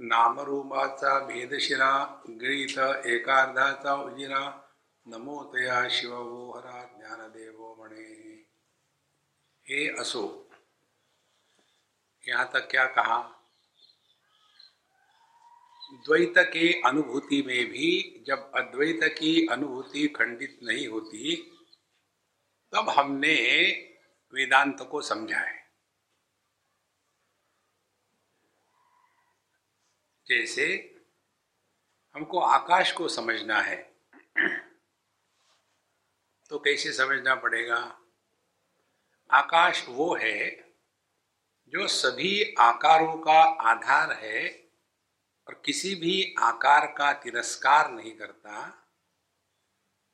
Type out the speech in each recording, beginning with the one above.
नामरूपाचा भेदशिरा गृहीत एकार्धाचा उजिरा, नमो तया शिववोहरा ज्ञानदेवो मणे। हे असो, यहाँ तक क्या कहा? द्वैत के अनुभूति में भी जब अद्वैत की अनुभूति खंडित नहीं होती, तब हमने वेदांत को समझा है। जैसे हमको आकाश को समझना है। तो कैसे समझना पड़ेगा? आकाश वो है जो सभी आकारों का आधार है और किसी भी आकार का तिरस्कार नहीं करता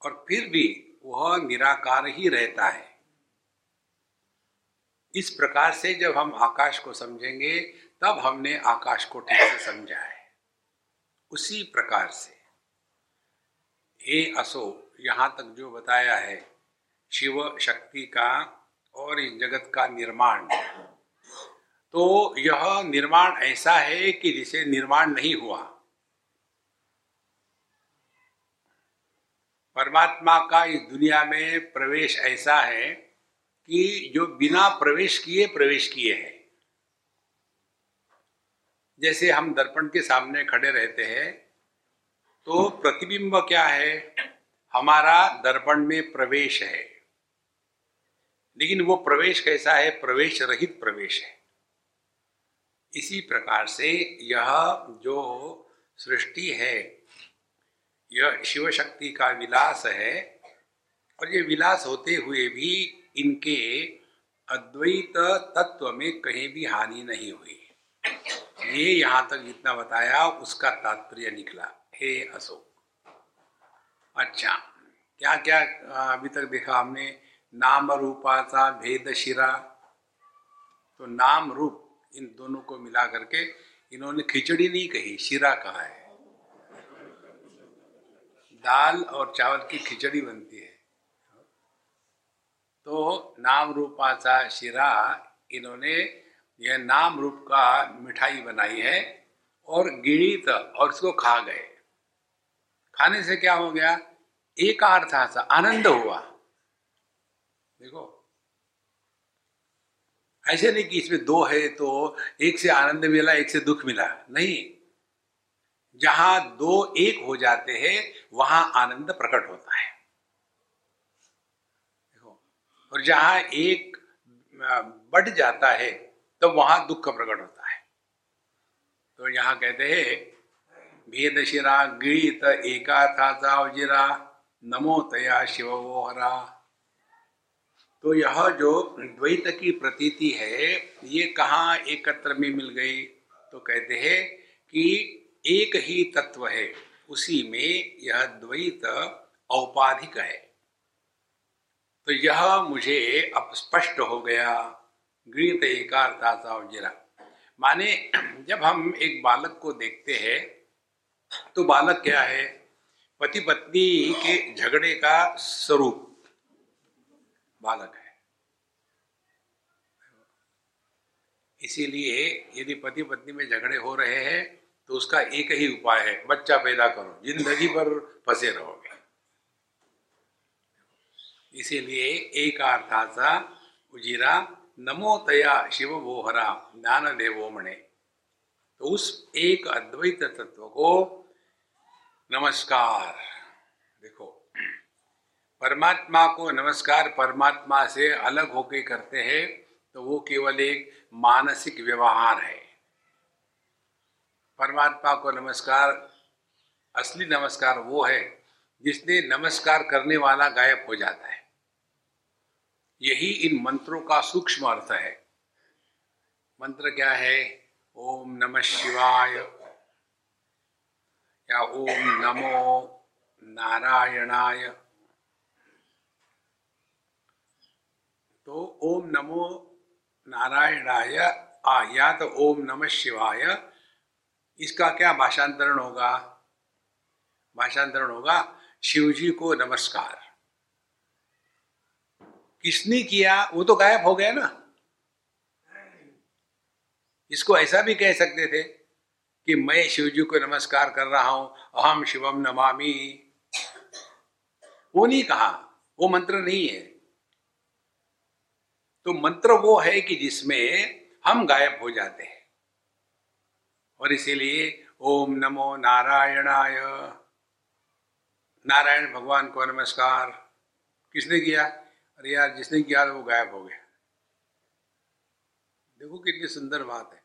और फिर भी वह निराकार ही रहता है। इस प्रकार से जब हम आकाश को समझेंगे, तब हमने आकाश को ठीक से समझा है। उसी प्रकार से। हे असो, यहाँ तक जो बताया है, शिव शक्ति का और इस जगत का निर्माण। तो यह निर्माण ऐसा है कि जिसे निर्माण नहीं हुआ। परमात्मा का इस दुनिया में प्रवेश ऐसा है कि जो बिना प्रवेश किए प्रवेश किए हैं। जैसे हम दर्पण के सामने खड़े रहते हैं तो प्रतिबिंब क्या है? हमारा दर्पण में प्रवेश है। लेकिन वो प्रवेश कैसा है? प्रवेश रहित प्रवेश है। इसी प्रकार से यह जो सृष्टि है, यह शिव शक्ति का विलास है, और ये विलास होते हुए भी इनके अद्वैत तत्व में कहीं भी हानि नहीं हुई। ये यहाँ तक जितना बताया, उसका तात्पर्य निकला। हे अशोक। अच्छा क्या क्या अभी तक देखा हमने? नाम रूपाचा भेद शिरा। तो नाम रूप इन दोनों को मिला करके इन्होंने खिचड़ी नहीं कही, शिरा कहा है। दाल और चावल की खिचड़ी बनती है। तो नाम रूपा रूपाचा शिरा इन्होंने यह नाम रूप का मिठाई बनाई है और गिणित और उसको खा गए। खाने से क्या हो गया? एक अर्थ आनंद हुआ। देखो, ऐसे नहीं कि इसमें दो है तो एक से आनंद मिला, एक से दुख मिला। नहीं। जहाँ दो एक हो जाते हैं, वहाँ आनंद प्रकट होता है। देखो, और जहाँ एक बढ़ जाता है तो वहाँ दुख प्रकट होता है। तो यहाँ कहते हैं, भेद शिरा गीत एका था नमो तया शिव हरा तो यह जो द्वैत की प्रतीति है, ये कहाँ एकत्र में मिल गई? तो कहते हैं कि एक ही तत्व है, उसी में यह द्वैत औपाधिक है। तो यह मुझे अब स्पष्ट हो गया। गृहित एकार्थाता जिरा। माने, जब हम एक बालक को देखते हैं तो बालक क्या है? पति पत्नी के झगड़े का स्वरूप बालक है। इसीलिए यदि पति पत्नी में झगड़े हो रहे हैं तो उसका एक ही उपाय है, बच्चा पैदा करो, ज़िंदगी पर फंसे रहोगे। इसीलिए एक अर्थाचा उजीरा नमो तया शिव वोहरा ज्ञान देवो मणे। तो उस एक अद्वैत तत्व को नमस्कार। देखो, परमात्मा को नमस्कार परमात्मा से अलग होके करते हैं तो वो केवल एक मानसिक व्यवहार है। परमात्मा को नमस्कार, असली नमस्कार वो है, जिसने नमस्कार करने वाला गायब हो जाता है। यही इन मंत्रों का सूक्ष्म अर्थ है। मंत्र क्या है? ओम नमः शिवाय। या ओम नमो नारायणाय। तो ओम नमो नारायणाय, आ, या तो ओम नमः शिवाय। इसका क्या भाषांतरण होगा? भाषांतरण होगा शिवजी को नमस्कार। किसने किया? वो तो गायब हो गया ना। इसको ऐसा भी कह सकते थे कि मैं शिवजी को नमस्कार कर रहा हूँ, अहम शिवम नमामि। वो नहीं कहा, वो मंत्र नहीं है। तो मंत्र वो है कि जिसमें हम गायब हो जाते हैं। और इसीलिए ओम नमो नारायणाय। नारायण भगवान को नमस्कार। किसने किया? अरे यार, जिसने किया वो गायब हो गया। देखो कितनी सुंदर बात है।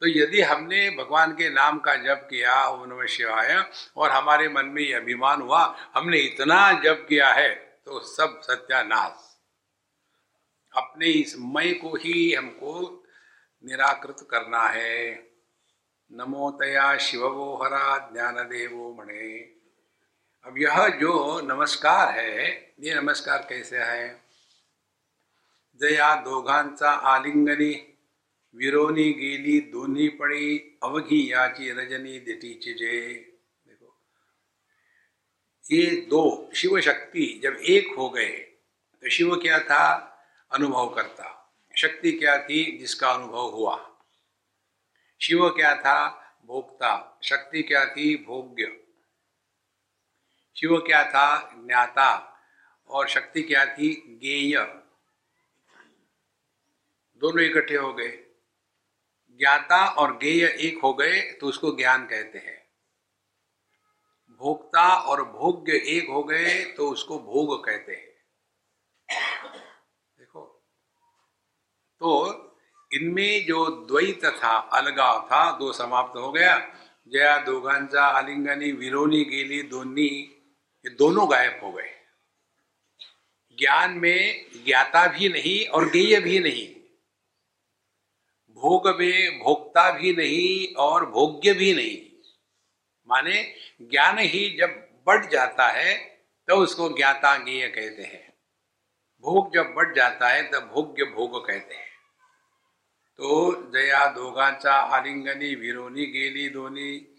तो यदि हमने भगवान के नाम का जप किया, ओम नमः शिवाय, और हमारे मन में ये अभिमान हुआ, हमने इतना जप किया है तो सब सत्यानाश। अपने इस मय को ही हमको निराकृत करना है। नमो तया ज्ञान देवो मणे। अब यह जो नमस्कार है, ये नमस्कार कैसे है? जया दोघांचा आलिंगनी, विरोनी गेली दोन्ही पणी अवघी याची रजनी दिटीची जे देखो, ये दो शिव शक्ति जब एक हो गए तो शिव क्या था? अनुभव करता। शक्ति क्या थी? जिसका अनुभव हुआ। शिव क्या था? भोक्ता। शक्ति क्या थी? भोग्य। शिव क्या था? ज्ञाता। और शक्ति क्या थी? गेय दोनों इकट्ठे हो गए। ज्ञाता और गेय एक हो गए तो उसको ज्ञान कहते हैं। भोक्ता और भोग्य एक हो गए तो उसको भोग कहते हैं। देखो। तो इनमें जो द्वैत था, अलगाव था, दो समाप्त हो गया। जया दोगांचा आलिंगनी, विरोनी, गेली दोनी ये दोनों गायब हो गए। ज्ञान में ज्ञाता भी नहीं और गेय भी नहीं। भोग में भोक्ता भी नहीं और भोग्य भी नहीं। माने ज्ञान ही जब बढ़ जाता है तो उसको ज्ञाता ज्ञेय कहते हैं। भोग जब बढ़ जाता है तब भोग्य भोग कहते हैं। तो जया दोघांचा आलिंगनी, विरोनी, गेली दोनी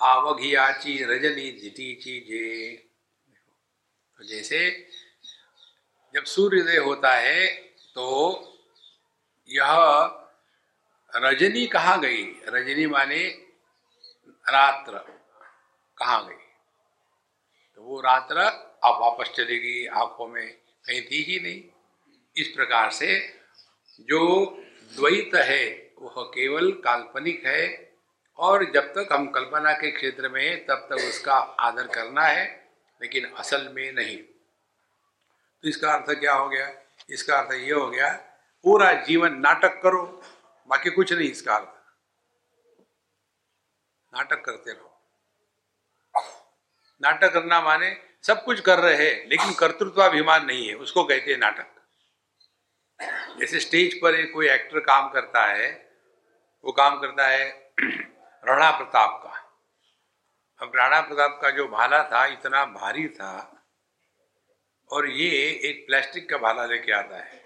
आवघियाची रजनी जिटीची जे। तो जैसे जब सूर्योदय होता है तो यह रजनी कहा गई? रजनी माने रात्र कहा गई? तो वो रात्र अब वापस चलेगी आँखों में, कहीं थी ही नहीं। इस प्रकार से जो द्वैत है, वह केवल काल्पनिक है। और जब तक हम कल्पना के क्षेत्र में हैं, तब तक उसका आदर करना है, लेकिन असल में नहीं। तो इसका अर्थ क्या हो गया? इसका अर्थ ये हो गया, पूरा जीवन नाटक करो, बाकी कुछ नहीं इसका अर्थ। नाटक करते रहो। नाटक करना माने सब कुछ कर रहे हैं, लेकिन कर्तृत्वाभिमान नहीं है, उसको कहते हैं नाटक। जैसे स्टेज पर एक कोई एक्टर काम करता है, वो काम करता है राणा प्रताप का। अब राणा प्रताप का जो भाला था, इतना भारी था, और ये एक प्लास्टिक का भाला लेके आता है।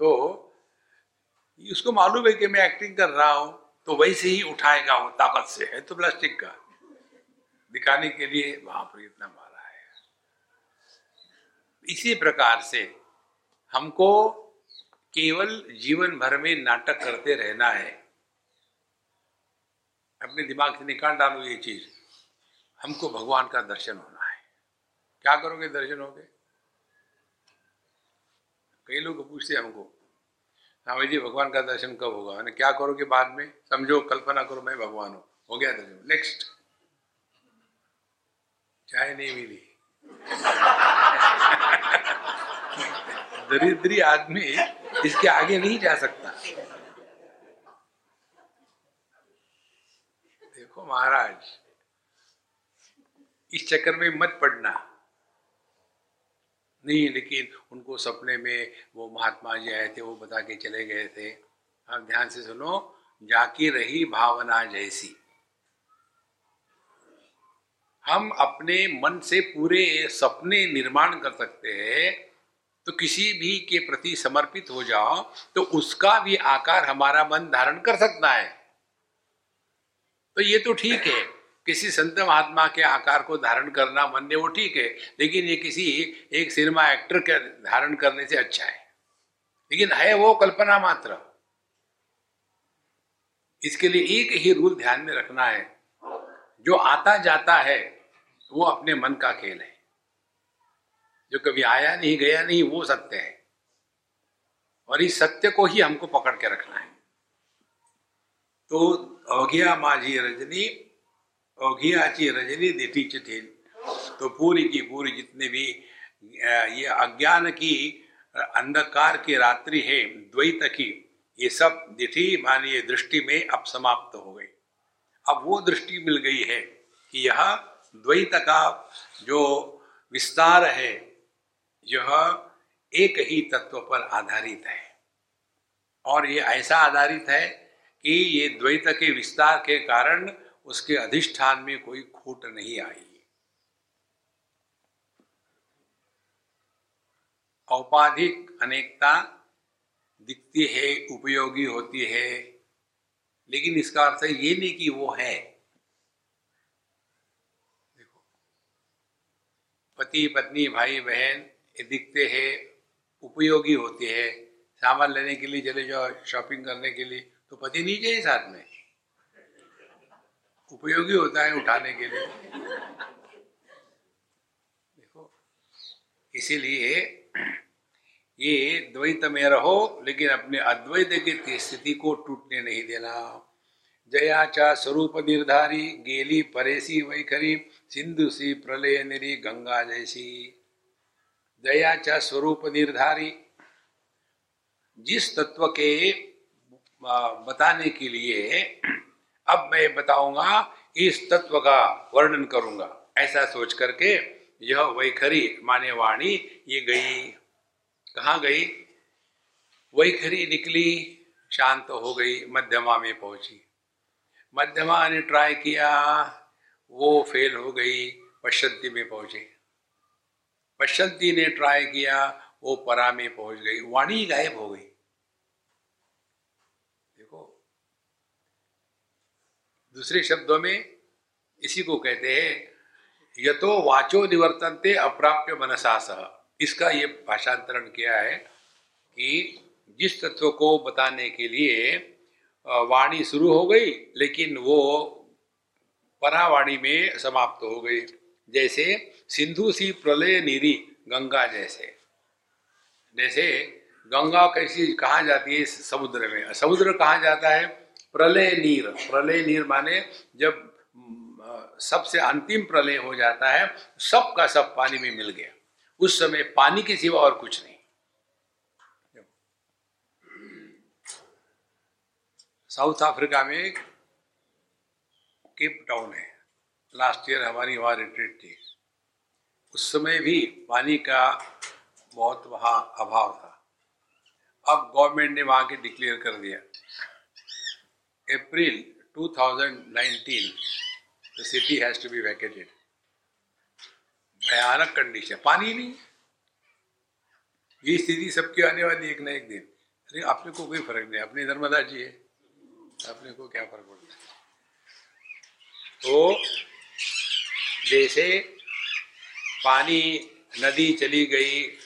तो उसको मालूम है कि मैं एक्टिंग कर रहा हूँ तो वैसे ही उठाएगा वो, ताकत से है तो प्लास्टिक का। दिखाने के लिए वहाँ पर इतना मारा है। इसी प्रकार से हमको केवल जीवन भर में नाटक करते रहना है। अपने दिमाग से निकाल डालो ये चीज़, हमको भगवान का दर्शन होना है। क्या करोगे दर्शन हो गए कई लोग पूछते हमको हाँ जी, भगवान का दर्शन कब होगा? मैंने क्या करोगे बाद में? समझो, कल्पना करो, मैं भगवान हूँ। हो गया दर्शन। नेक्स्ट चाय नहीं मिली। दरिद्री आदमी इसके आगे नहीं जा सकता। देखो महाराज, इस चक्कर में मत पड़ना। नहीं, लेकिन उनको सपने में वो महात्मा जी आए थे, वो बता के चले गए थे। अब ध्यान से सुनो, जाकी रही भावना जैसी। हम अपने मन से पूरे सपने निर्माण कर सकते हैं तो किसी भी के प्रति समर्पित हो जाओ तो उसका भी आकार हमारा मन धारण कर सकता है। तो ये तो ठीक है, किसी संत महात्मा के आकार को धारण करना मन ने वो ठीक है, लेकिन ये किसी एक सिनेमा एक्टर के धारण करने से अच्छा है। लेकिन है वो कल्पना मात्र। इसके लिए एक ही रूल ध्यान में रखना है, जो आता जाता है, वो अपने मन का खेल है। जो कभी आया नहीं, गया नहीं, वो सत्य है। और इस सत्य को ही हमको पकड़ के रखना है। तो अवघिया माझी रजनी अवघियाची रजनी दिठी थे तो पूरी की पूरी जितने भी ये अज्ञान की अंधकार की रात्रि है, द्वैत की, ये सब दिठी मानिए दृष्टि में अब समाप्त हो गई। अब वो दृष्टि मिल गई है कि यह द्वैत का जो विस्तार है यह एक ही तत्व पर आधारित है। और ये ऐसा आधारित है कि ये द्वैत के विस्तार के कारण उसके अधिष्ठान में कोई खोट नहीं आई। औपाधिक अनेकता दिखती है, उपयोगी होती है, लेकिन इसका अर्थ ये नहीं कि वो है। देखो, पति, पत्नी, भाई, बहन दिखते हैं, उपयोगी होते हैं, सामान लेने के लिए चले जाओ शॉपिंग करने के लिए तो पति नहीं चाहिए साथ में। उपयोगी होता है उठाने के लिए। देखो, इसीलिए ये द्वैत में रहो, लेकिन अपने अद्वैत की स्थिति को टूटने नहीं देना। जया चा स्वरूप निर्धारी, गेली परेसी वैखरी, सिंधु सी प्रलय निरी, गंगा जैसी। जया चा स्वरूप निर्धारी। जिस तत्व के बताने के लिए अब मैं बताऊँगा, इस तत्व का वर्णन करूँगा। ऐसा सोच करके यह वैखरी माने वाणी ये गई। कहा गई? वैखरी निकली, शांत हो गई, मध्यमा में पहुँची। मध्यमा ने ट्राई किया, वो फेल हो गई, पश्चंती में पहुँचे। पश्चंती ने ट्राई किया, वो परा में पहुँच गई। वाणी गायब हो गई। देखो, दूसरे शब्दों में इसी को कहते हैं, यतो वाचो निवर्तनते अप्राप्य मनसा सह इसका ये भाषांतरण किया है कि जिस तत्व को बताने के लिए वाणी शुरू हो गई, लेकिन वो परावाणी में समाप्त हो गई। जैसे सिंधु सी प्रलय नीरी गंगा जैसे। जैसे गंगा कैसी कहा जाती है समुद्र में? समुद्र कहा जाता है प्रलय नीर। प्रलय नीर माने जब सबसे अंतिम प्रलय हो जाता है, सब का सब पानी में मिल गया। उस समय पानी के सिवा और कुछ नहीं। साउथ अफ्रीका में केप टाउन है। लास्ट ईयर हमारी वहाँ रिट्रीट थी। उस समय भी पानी का बहुत वहाँ अभाव था। अब गवर्नमेंट ने वहाँ के डिक्लेयर कर दिया। April 2019, the city has to be vacated. भयानक कंडीशन पानी नहीं। ये स्थिति सबकी आने वाली एक ना एक दिन। अरे अपने को कोई फ़र्क नहीं। अपने नर्मदा जी है। अपने को क्या फ़र्क पड़ता है? तो जैसे पानी, नदी चली गई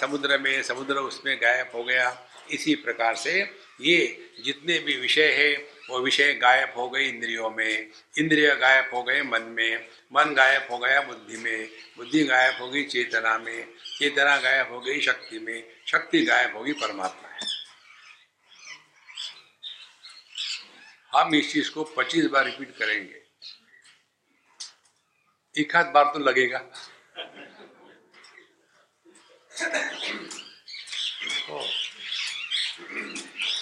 समुद्र में, समुद्र उसमें गायब हो गया। इसी प्रकार से ये जितने भी विषय है, वो विषय गायब हो गए इंद्रियों में। इंद्रिय गायब हो गए मन में। मन गायब हो गया बुद्धि में। बुद्धि गायब हो गई चेतना में। चेतना गायब हो गई शक्ति में। शक्ति गायब होगी परमात्मा है हम इस चीज़ को 25 बार रिपीट करेंगे। एक हाथ बार तो लगेगा।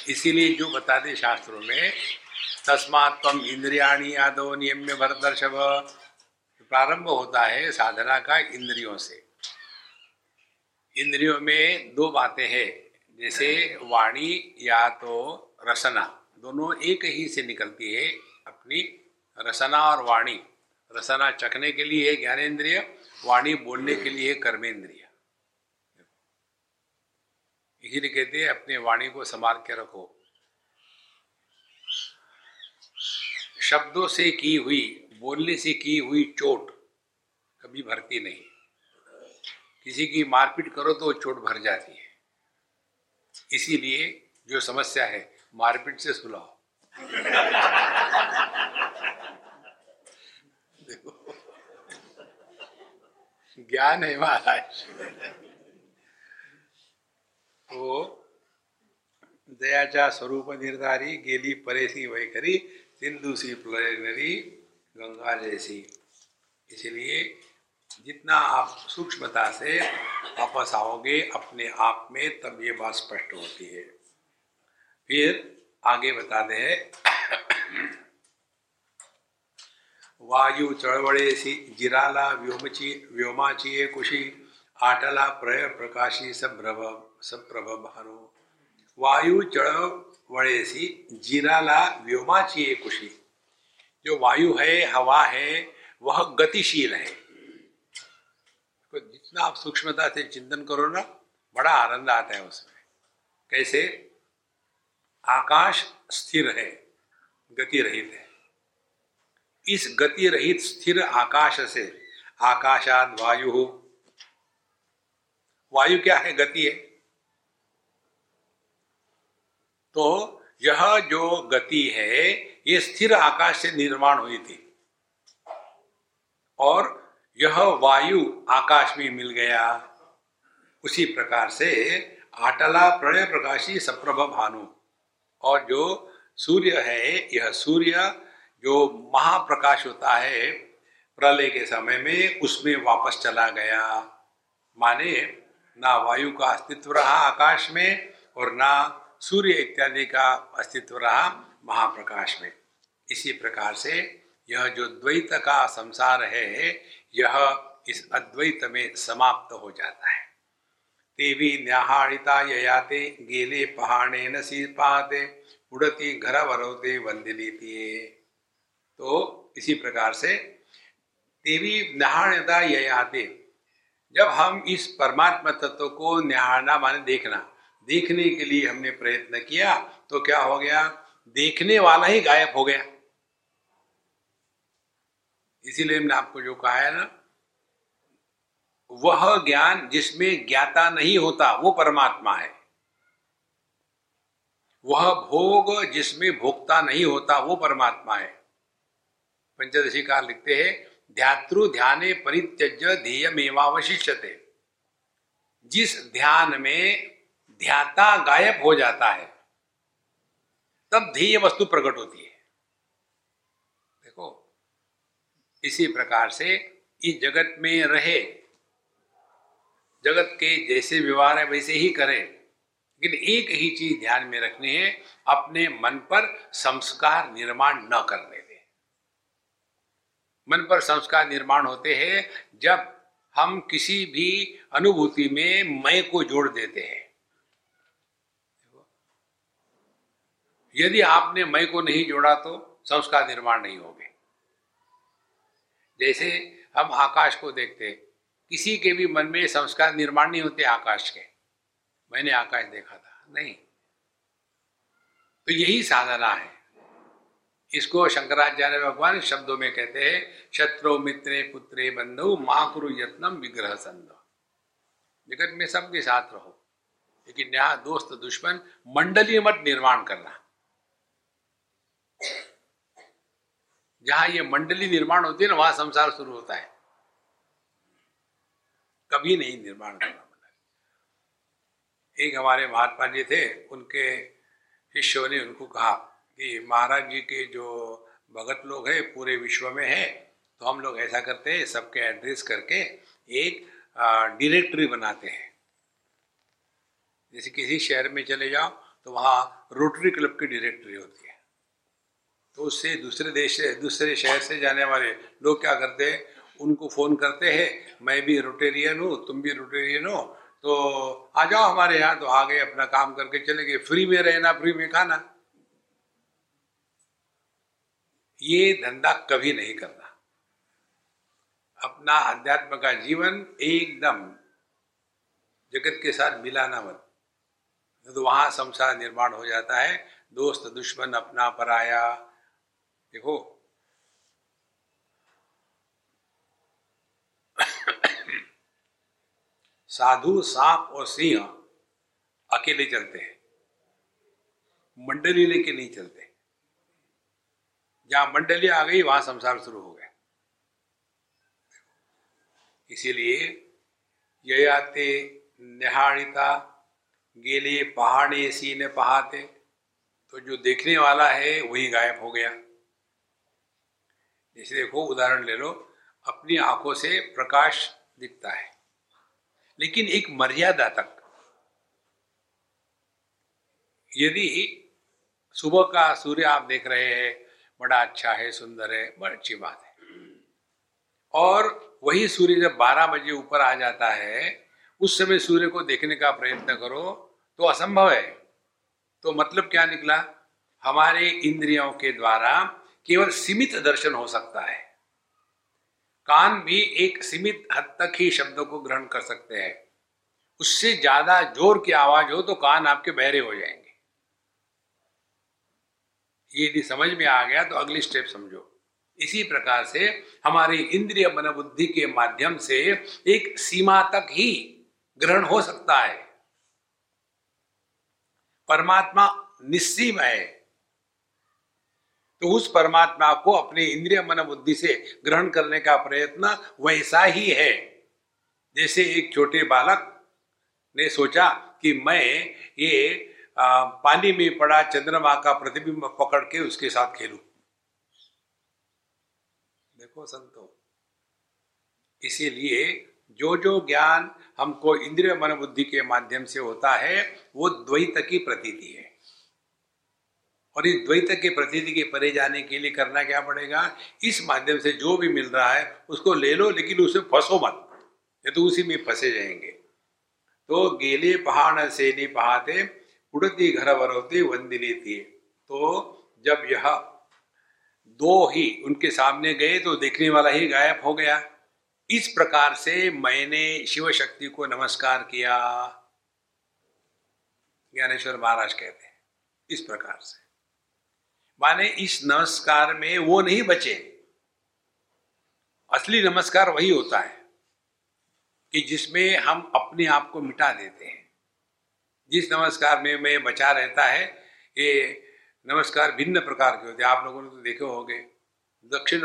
इसीलिए जो बता दे शास्त्रों में, तस्मात तम इंद्रियाणी आदो नियम्य भरदर्शभ प्रारंभ होता है साधना का इंद्रियों से। इंद्रियों में दो बातें हैं, जैसे वाणी या तो रसना। दोनों एक ही से निकलती है अपनी रसना और वाणी। रसना चखने के लिए है ज्ञानेन्द्रिय, वाणी बोलने के लिए कर्मेंद्रिय। इसीलिए कहते हैं, अपने वाणी को संभाल के रखो। शब्दों से की हुई, बोलने से की हुई चोट कभी भरती नहीं। किसी की मारपीट करो तो चोट भर जाती है। इसीलिए जो समस्या है, मारपीट से सुलाओ देखो ज्ञान है महाराज। तो दयाचा स्वरूप निर्धारी, गेली परेसी वैखरी, सिंधु सी प्लनरी, गंगा जैसी। इसलिए जितना आप सूक्ष्मता से वापस आओगे अपने आप में, तब ये बात स्पष्ट होती है। फिर आगे बताते हैं। वायु चळवळेसी जिराला व्योमची व्योमाची कुशी आटला प्रय प्रकाशी सभ्रभ सप्रभ भानु। वायु चळवळेसी जिराला व्योमाची कुशी जो वायु है, हवा है, वह गतिशील है। तो जितना आप सूक्ष्मता से चिंतन करो ना, बड़ा आनंद आता है उसमें। कैसे? आकाश स्थिर है गति रहित है। इस गति रहित स्थिर आकाश से आकाशाद वायु हो। वायु क्या है? गति है। तो यह जो गति है, ये स्थिर आकाश से निर्माण हुई थी। और यह वायु आकाश में मिल गया। उसी प्रकार से आटला प्रणय प्रकाशी सप्रभ भानु। और जो सूर्य है, यह सूर्य जो महाप्रकाश होता है प्रलय के समय में, उसमें वापस चला गया। माने ना वायु का अस्तित्व रहा आकाश में और ना सूर्य इत्यादि का अस्तित्व रहा महाप्रकाश में। इसी प्रकार से यह जो द्वैत का संसार है, यह इस अद्वैत में समाप्त हो जाता है। तेवी न्याहाड़िता ययाते, गेले पहाड़े न पाते उड़ती घर वरोते वंदिली तो इसी प्रकार से देवी न्याहाड़ता ययाते। जब हम इस परमात्मा तत्व को निहारना माने देखना, देखने के लिए हमने प्रयत्न किया तो क्या हो गया? देखने वाला ही गायब हो गया। इसीलिए हमने आपको जो कहा है ना, वह ज्ञान जिसमें ज्ञाता नहीं होता, वो परमात्मा है। वह भोग जिसमें भोक्ता नहीं होता, वो परमात्मा है। पंचदशी कार लिखते हैं, ध्यातृ ध्याने परित्यज ध्येयमेवावशिष्यते। जिस ध्यान में ध्याता गायब हो जाता है, तब ध्येय वस्तु प्रकट होती है। देखो, इसी प्रकार से इस जगत में रहे, जगत के जैसे व्यवहार है वैसे ही करें, लेकिन एक ही चीज़ ध्यान में रखनी है, अपने मन पर संस्कार निर्माण न करने मन पर संस्कार निर्माण होते हैं जब हम किसी भी अनुभूति में मय को जोड़ देते हैं। यदि आपने मय को नहीं जोड़ा तो संस्कार निर्माण नहीं होगा। जैसे हम आकाश को देखते किसी के भी मन में संस्कार निर्माण नहीं होते आकाश के। मैंने आकाश देखा था, नहीं। तो यही साधना है। इसको शंकराचार्य भगवान शब्दों में कहते हैं, शत्रु, मित्रे, पुत्रे, बंधु माकुरु यत्नम, विग्रह, संध। जगत में सबके साथ रहो। लेकिन यहाँ दोस्त, दुश्मन मंडलीय मत निर्माण करना। जहाँ ये मंडली निर्माण होती है ना, वहाँ संसार शुरू होता है। कभी नहीं निर्माण करना मंडली एक हमारे महात्मा जी थे, उनके शिष्यों ने उनको कहा कि महाराज जी के जो भगत लोग हैं, पूरे विश्व में है तो हम लोग ऐसा करते हैं, सबके एड्रेस करके एक डायरेक्टरी बनाते हैं। जैसे किसी शहर में चले जाओ तो वहाँ रोटरी क्लब की डायरेक्टरी होती है। तो उससे दूसरे देश से, दूसरे शहर से जाने वाले लोग क्या करते हैं, उनको फ़ोन करते हैं, मैं भी रोटेरियन हूँ, तुम भी रोटेरियन हो तो आ जाओ हमारे यहाँ तो आ गए अपना काम करके चले गए फ्री में रहना फ्री में खाना। ये धंधा कभी नहीं करना। अपना अध्यात्म का जीवन एकदम जगत के साथ मिलाना मत। तो वहाँ संसार निर्माण हो जाता है, दोस्त, दुश्मन, अपना पराया। देखो। साधु, सांप और सिंह अकेले चलते हैं। मंडली लेके नहीं चलते। जहाँ मंडली आ गई, वहाँ संसार शुरू हो गया। इसीलिए ययाते निहाड़िता गेले पहाड़े सीने पहाते तो जो देखने वाला है, वही गायब हो गया। जैसे देखो, उदाहरण ले लो, अपनी आँखों से प्रकाश दिखता है, लेकिन एक मर्यादा तक। यदि सुबह का सूर्य आप देख रहे हैं बड़ा अच्छा है, सुंदर है, बड़ी अच्छी बात है। और वही सूर्य जब 12 बजे ऊपर आ जाता है, उस समय सूर्य को देखने का प्रयत्न करो तो असंभव है। तो मतलब क्या निकला? हमारे इंद्रियों के द्वारा केवल सीमित दर्शन हो सकता है। कान भी एक सीमित हद तक ही शब्दों को ग्रहण कर सकते हैं। उससे ज़्यादा ज़ोर की आवाज़ हो तो कान आपके बहरे हो जाएँगे। यदि समझ में आ गया तो अगली स्टेप समझो। इसी प्रकार से हमारी इंद्रिय मन बुद्धि के माध्यम से एक सीमा तक ही ग्रहण हो सकता है। परमात्मा निस्सीम है। तो उस परमात्मा को अपने इंद्रिय मन बुद्धि से ग्रहण करने का प्रयत्न वैसा ही है। जैसे एक छोटे बालक ने सोचा कि मैं ये पानी में पड़ा चंद्रमा का प्रतिबिंब पकड़ के उसके साथ खेलू। देखो संतो, इसीलिए जो जो ज्ञान हमको इंद्रिय मन बुद्धि के माध्यम से होता है, वो द्वैत की प्रतीति है। और इस द्वैत के प्रतीति के परे जाने के लिए करना क्या पड़ेगा? इस माध्यम से जो भी मिल रहा है, उसको ले लो, लेकिन उसे फंसो मत। ये तो उसी में फंसे जाएँगे। तो गेले पहाड़ से नहीं पहाते उड़ती घर वरोती वंदिनी थी तो जब यह दो ही उनके सामने गए तो देखने वाला ही गायब हो गया इस प्रकार से मैंने शिव शक्ति को नमस्कार किया ज्ञानेश्वर महाराज कहते हैं इस प्रकार से माने इस नमस्कार में वो नहीं बचे असली नमस्कार वही होता है कि जिसमें हम अपने आप को मिटा देते हैं जिस नमस्कार में मैं बचा रहता है, ये नमस्कार भिन्न प्रकार के होते हैं। आप लोगों ने तो देखे होंगे। दक्षिण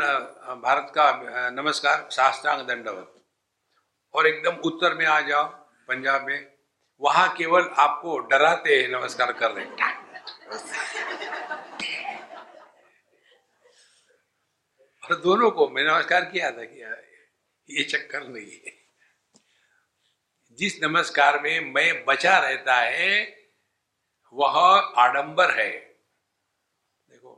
भारत का नमस्कार शास्त्रांग दंडवत और एकदम उत्तर में आ जाओ, पंजाब में, वहाँ केवल आपको डराते हैं नमस्कार कर रहे और दोनों को मैं नमस्कार किया था कि ये चक्कर नहीं है। जिस नमस्कार में मैं बचा रहता है, वह आडंबर है। देखो,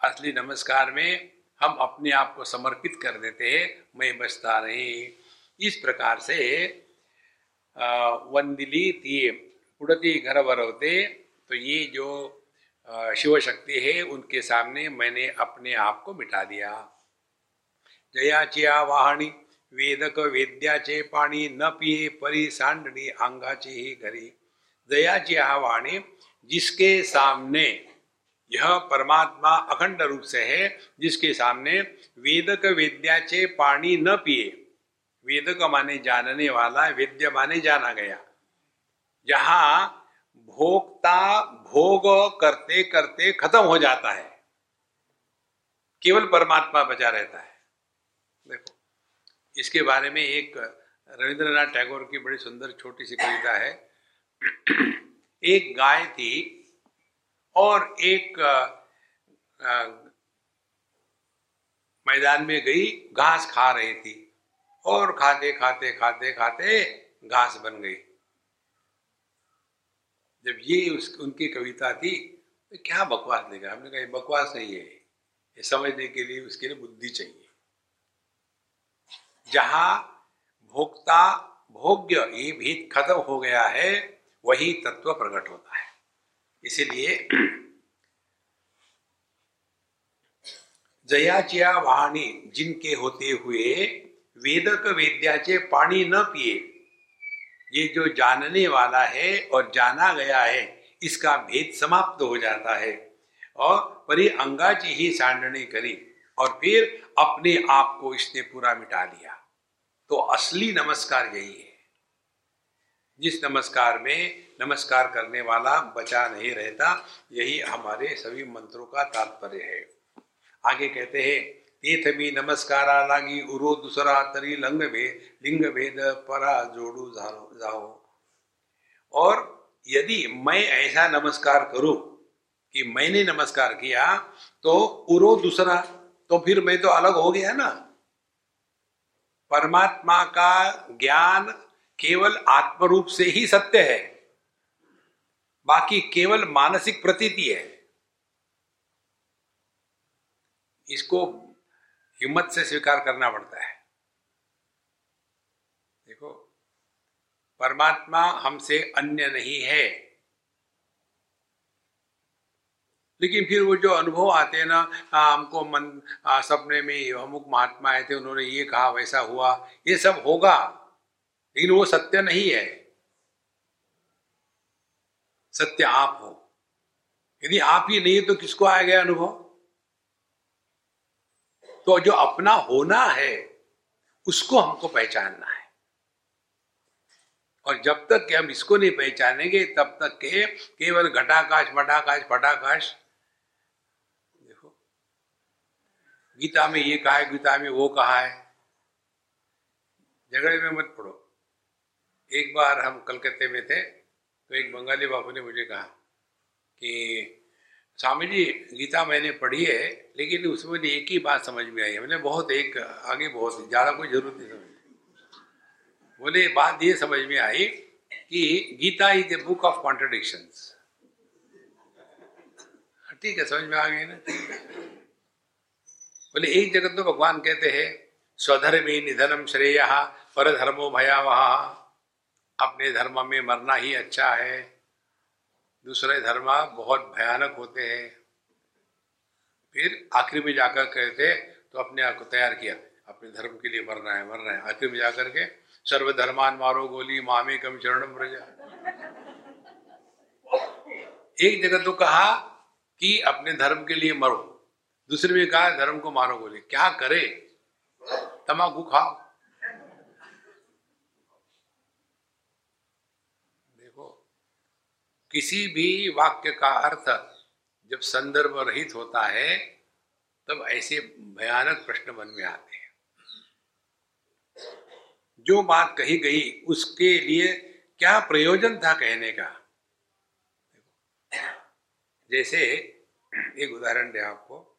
असली नमस्कार में हम अपने आप को समर्पित कर देते हैं, मैं बचता नहीं। इस प्रकार से वंदिली थी उड़ती घर होते तो ये जो शिव शक्ति है, उनके सामने मैंने अपने आप को मिटा दिया। जया चिया वाहनी वेदक वेद्याचे पाणी न पिए परी सांडणी अंगाचे ही घरी. दयाची हा वाणी जिसके सामने यह परमात्मा अखंड रूप से है, जिसके सामने वेदक वेद्याचे पानी न पिए, वेदक माने जानने वाला, वेद्य माने जाना गया। जहाँ भोक्ता भोग करते करते खत्म हो जाता है। केवल परमात्मा बचा रहता है। इसके बारे में एक रविंद्रनाथ टैगोर की बड़ी सुंदर छोटी सी कविता है। एक गाय थी और एक मैदान में गई, घास खा रही थी और खाते खाते खाते खाते घास बन गई। जब ये उस, उनकी कविता थी तो क्या बकवास लेगा हमने कहा बकवास नहीं है, ये समझने के लिए उसके लिए बुद्धि चाहिए। जहाँ भोक्ता भोग्य ये भेद खत्म हो गया है, वही तत्व प्रकट होता है। इसीलिए जयाचिया वाणी जिनके होते हुए वेदक वेद्याचे पानी न पिए, ये जो जानने वाला है और जाना गया है, इसका भेद समाप्त हो जाता है और परी अंगाची ही सांडने करी और फिर अपने आप को इसने पूरा मिटा लिया तो असली नमस्कार यही है। जिस नमस्कार में नमस्कार करने वाला बचा नहीं रहता, यही हमारे सभी मंत्रों का तात्पर्य है। आगे कहते हैं, तीर्थ भी नमस्कारा लागी उरो दूसरा तरी लंग भेद, लिंग भेद परा जोड़ू जाओ और यदि मैं ऐसा नमस्कार करूँ कि मैंने नमस्कार किया तो उरो दूसरा तो फिर मैं तो अलग हो गया ना। परमात्मा का ज्ञान केवल आत्मरूप से ही सत्य है। बाकी केवल मानसिक प्रतीति है। इसको हिम्मत से स्वीकार करना पड़ता है। देखो, परमात्मा हमसे अन्य नहीं है। लेकिन फिर वो जो अनुभव आते हैं ना हमको मन आ, सपने में अमुक महात्मा आए थे उन्होंने ये कहा वैसा हुआ ये सब होगा। लेकिन वो सत्य नहीं है। सत्य आप हो। यदि आप ही नहीं तो किसको आया गया अनुभव? तो जो अपना होना है उसको हमको पहचानना है। और जब तक कि हम इसको नहीं पहचानेंगे तब तक के केवल घटाकाश मटाकाश फटाकाश देखो गीता में ये कहा है, गीता में वो कहा है। झगड़े में मत पड़ो। एक बार हम कलकत्ते में थे तो एक बंगाली बाबू ने मुझे कहा कि, स्वामी जी, गीता मैंने पढ़ी है, लेकिन उसमें एक ही बात समझ में आई है। मैंने बहुत एक, आगे बहुत, ज़्यादा कोई ज़रूरत नहीं समझ। बोले, बात ये समझ में आई कि Gita is a book of contradiction ठीक है, समझ में आ गई ना? बोले, एक जगत तो भगवान कहते हैं, स्वधर्म निधनम श्रेय पर धर्मो भयावह अपने धर्म में मरना ही अच्छा है। दूसरे धर्म बहुत भयानक होते हैं। फिर आखिरी में जाकर कहते तो अपने आप को तैयार किया। अपने धर्म के लिए मरना है मरना है। आखिर में जाकर के सर्व धर्मान मारो गोली, मामे कम चरणम प्रजा। एक जगह तो कहा कि अपने धर्म के लिए मरो। दूसरे में कहा, धर्म को मारो बोले क्या करे? तमाकू खाओ। देखो, किसी भी वाक्य का अर्थ जब संदर्भ रहित होता है, तब ऐसे भयानक प्रश्न मन में आते हैं। जो बात कही गई, उसके लिए क्या प्रयोजन था कहने का? जैसे एक उदाहरण दे आपको।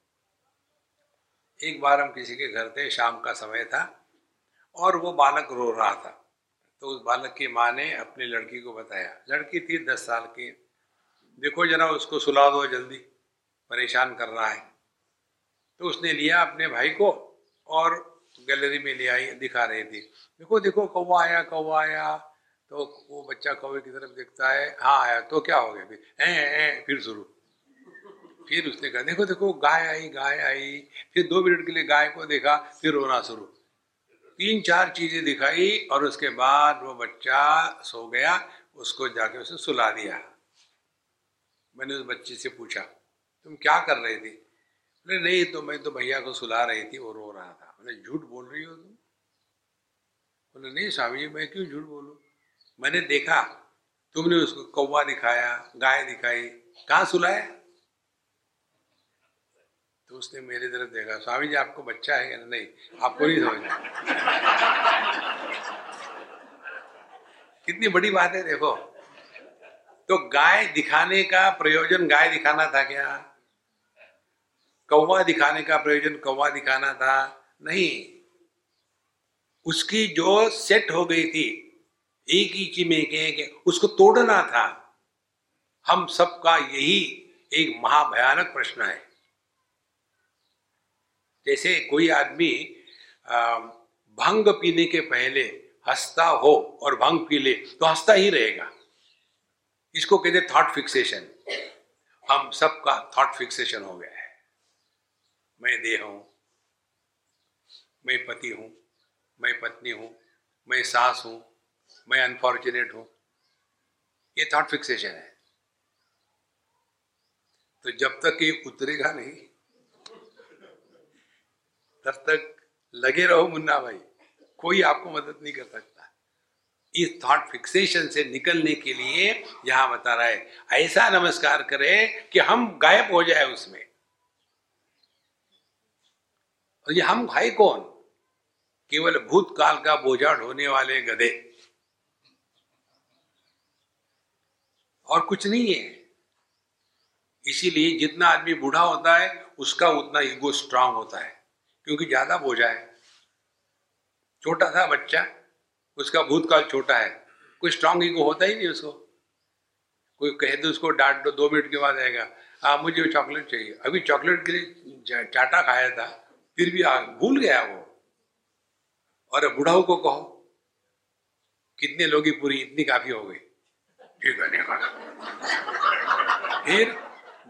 एक बार हम किसी के घर थे शाम का समय था और वो बालक रो रहा था। तो उस बालक की माँ ने अपनी लड़की को बताया लड़की थी दस साल की देखो जरा उसको सुला दो जल्दी परेशान कर रहा है। तो उसने लिया अपने भाई को और गैलरी में ले आई दिखा रही थी। देखो देखो कौवा आया कौवा आया। तो वो बच्चा कौवे की तरफ़ देखता है हाँ आया। तो क्या हो गया? फिर ए, ए, फिर शुरू। फिर उसने कहा, देखो देखो, गाय आई गाय आई। फिर दो मिनट के लिए गाय को देखा, फिर रोना शुरू। तीन चार चीज़ें दिखाई और उसके बाद वो बच्चा सो गया, उसको जाके उसे सुला दिया। मैंने उस बच्चे से पूछा, तुम क्या कर रहे थे? बोले, नहीं तो मैं तो भैया को सुला रही थी, वो रो रहा था। मैंने झूठ बोल रही हो तुम? बोले, नहीं स्वामी जी, मैं क्यों झूठ बोलू? मैंने देखा, तुमने उसको कौवा दिखाया, गाय दिखाई। कहाँ सुलाया? तो उसने मेरी तरफ़ देखा, स्वामी जी, आपको बच्चा है क्या नहीं? आपको नहीं समझ कितनी बड़ी बात है, देखो। तो गाय दिखाने का प्रयोजन, गाय दिखाना था क्या? कौवा दिखाने का प्रयोजन, कौवा दिखाना था? नहीं। उसकी जो सेट हो गई थी, एक ही चीज़ में के उसको तोड़ना था। हम सबका यही एक महाभयानक प्रश्न है। जैसे कोई आदमी भंग पीने के पहले हंसता हो और भंग पी ले तो हंसता ही रहेगा। इसको कहते थॉट फिक्सेशन हम सबका थॉट फिक्सेशन हो गया है। मैं देह हूँ, मैं पति हूँ, मैं पत्नी हूँ, मैं सास हूँ, मैं अनफॉर्चुनेट हूँ। ये थॉट फिक्सेशन है। तो जब तक ये उतरेगा नहीं तब तक लगे रहो मुन्ना भाई, कोई आपको मदद नहीं कर सकता। इस थॉट फिक्सेशन से निकलने के लिए यहाँ बता रहा है, ऐसा नमस्कार करे कि हम गायब हो जाए उसमें। और ये हम भाई कौन? केवल भूतकाल का बोझा ढोने वाले गधे। और कुछ नहीं है। इसीलिए जितना आदमी बूढ़ा होता है, उसका उतना ईगो स्ट्रांग होता है। क्योंकि ज़्यादा बोझा है। छोटा था बच्चा, उसका भूतकाल छोटा है। कोई स्ट्रांग ईगो होता ही नहीं उसको। कोई कहे तो उसको डांट दो दो मिनट के बाद आएगा हाँ मुझे चॉकलेट चाहिए। अभी चॉकलेट के लिए चाटा खाया था, फिर भी आ, भूल गया वो। और बुढ़ाओ को कहो, कितने लोग ही पूरी इतनी काफ़ी हो गई। फिर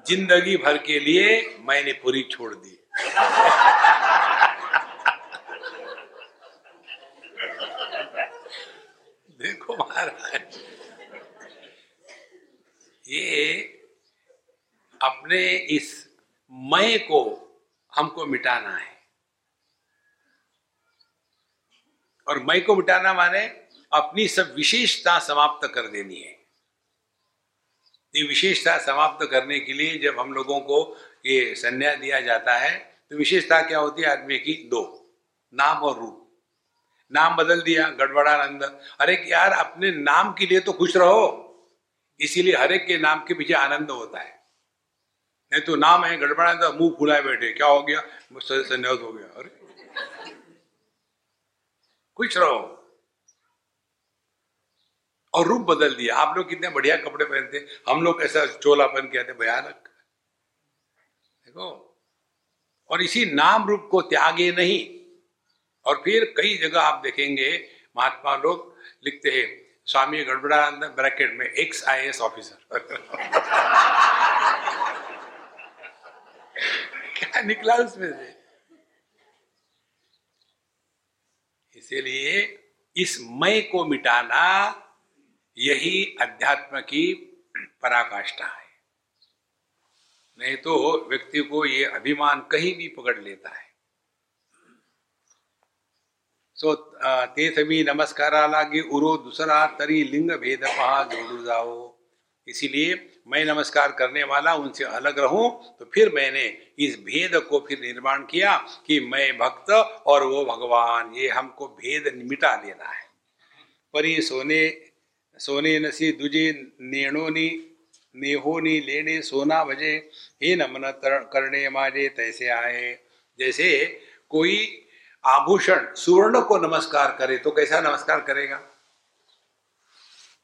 ज़िंदगी भर के लिए मैंने पूरी छोड़ दी। देखो महाराज। ये अपने इस मय को हमको मिटाना है। और मय को मिटाना माने अपनी सब विशेषता समाप्त कर देनी है। ये विशेषता समाप्त करने के लिए जब हम लोगों को ये संन्यास दिया जाता है तो विशेषता क्या होती है? आदमी की दो, नाम और रूप। नाम बदल दिया गड़बड़ानंद अरे यार, अपने नाम के लिए तो खुश रहो। इसीलिए हर एक के नाम के पीछे आनंद होता है। नहीं तो नाम है गड़बड़ानंद मुँह फुलाए बैठे। क्या हो गया? संन्यास हो गया। अरे। खुश रहो। और रूप बदल दिया। आप लोग कितने बढ़िया कपड़े पहनते हम लोग ऐसा चोला पहन के आते भयानक। देखो। और इसी नाम रूप को त्यागे नहीं। और फिर कई जगह आप देखेंगे, महात्मा लोग लिखते हैं, स्वामी गड़बड़ानंद ब्रैकेट में एक्स आई एस ऑफिसर क्या निकला उसमें से? इसीलिए इस मय को मिटाना यही अध्यात्म की पराकाष्ठा है। नहीं तो व्यक्ति को ये अभिमान कहीं भी पकड़ लेता है। सो ते सभी नमस्कार लागे उरो दूसरा तरी लिंग भेद पहा जोड़ू जाओ। इसीलिए मैं नमस्कार करने वाला उनसे अलग रहूँ तो फिर मैंने इस भेद को फिर निर्माण किया कि मैं भक्त और वो भगवान, ये हमको भेद मिटा देना है। परी सोने सोने नसी दुजे नेणोनी, नेहोनी लेने सोना बजे हे नमन करने माजे तैसे आए जैसे कोई आभूषण, सुवर्ण को नमस्कार करे तो कैसा नमस्कार करेगा?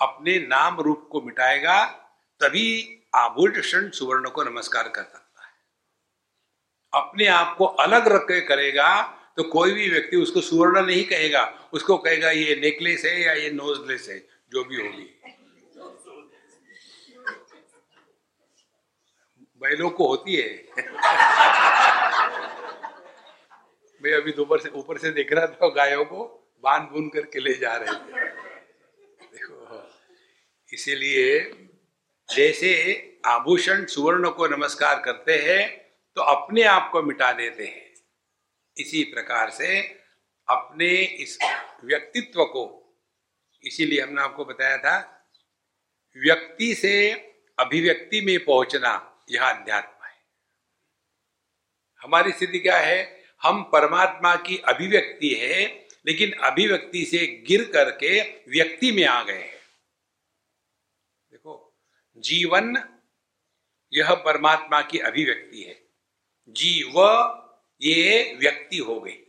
अपने नाम रूप को मिटाएगा, तभी आभूषण, सुवर्ण को नमस्कार कर सकता है। अपने आप को अलग रख के करेगा तो कोई भी व्यक्ति उसको सुवर्ण नहीं कहेगा। उसको कहेगा, ये नेकलेस है या ये नोजलेस है? जो भी होगी। बैलों को होती है। मैं अभी दोपहर से, ऊपर से देख रहा था गायों को, बाँध बुन करके ले जा रहे थे। देखो, इसीलिए जैसे आभूषण सुवर्ण को नमस्कार करते हैं तो अपने आप को मिटा देते हैं। इसी प्रकार से अपने इस व्यक्तित्व को, इसीलिए हमने आपको बताया था, व्यक्ति से अभिव्यक्ति में पहुँचना यह अध्यात्म है। हमारी स्थिति क्या है? हम परमात्मा की अभिव्यक्ति है, लेकिन अभिव्यक्ति से गिर करके व्यक्ति में आ गए हैं। देखो, जीवन, यह परमात्मा की अभिव्यक्ति है। जीव, ये व्यक्ति हो गई।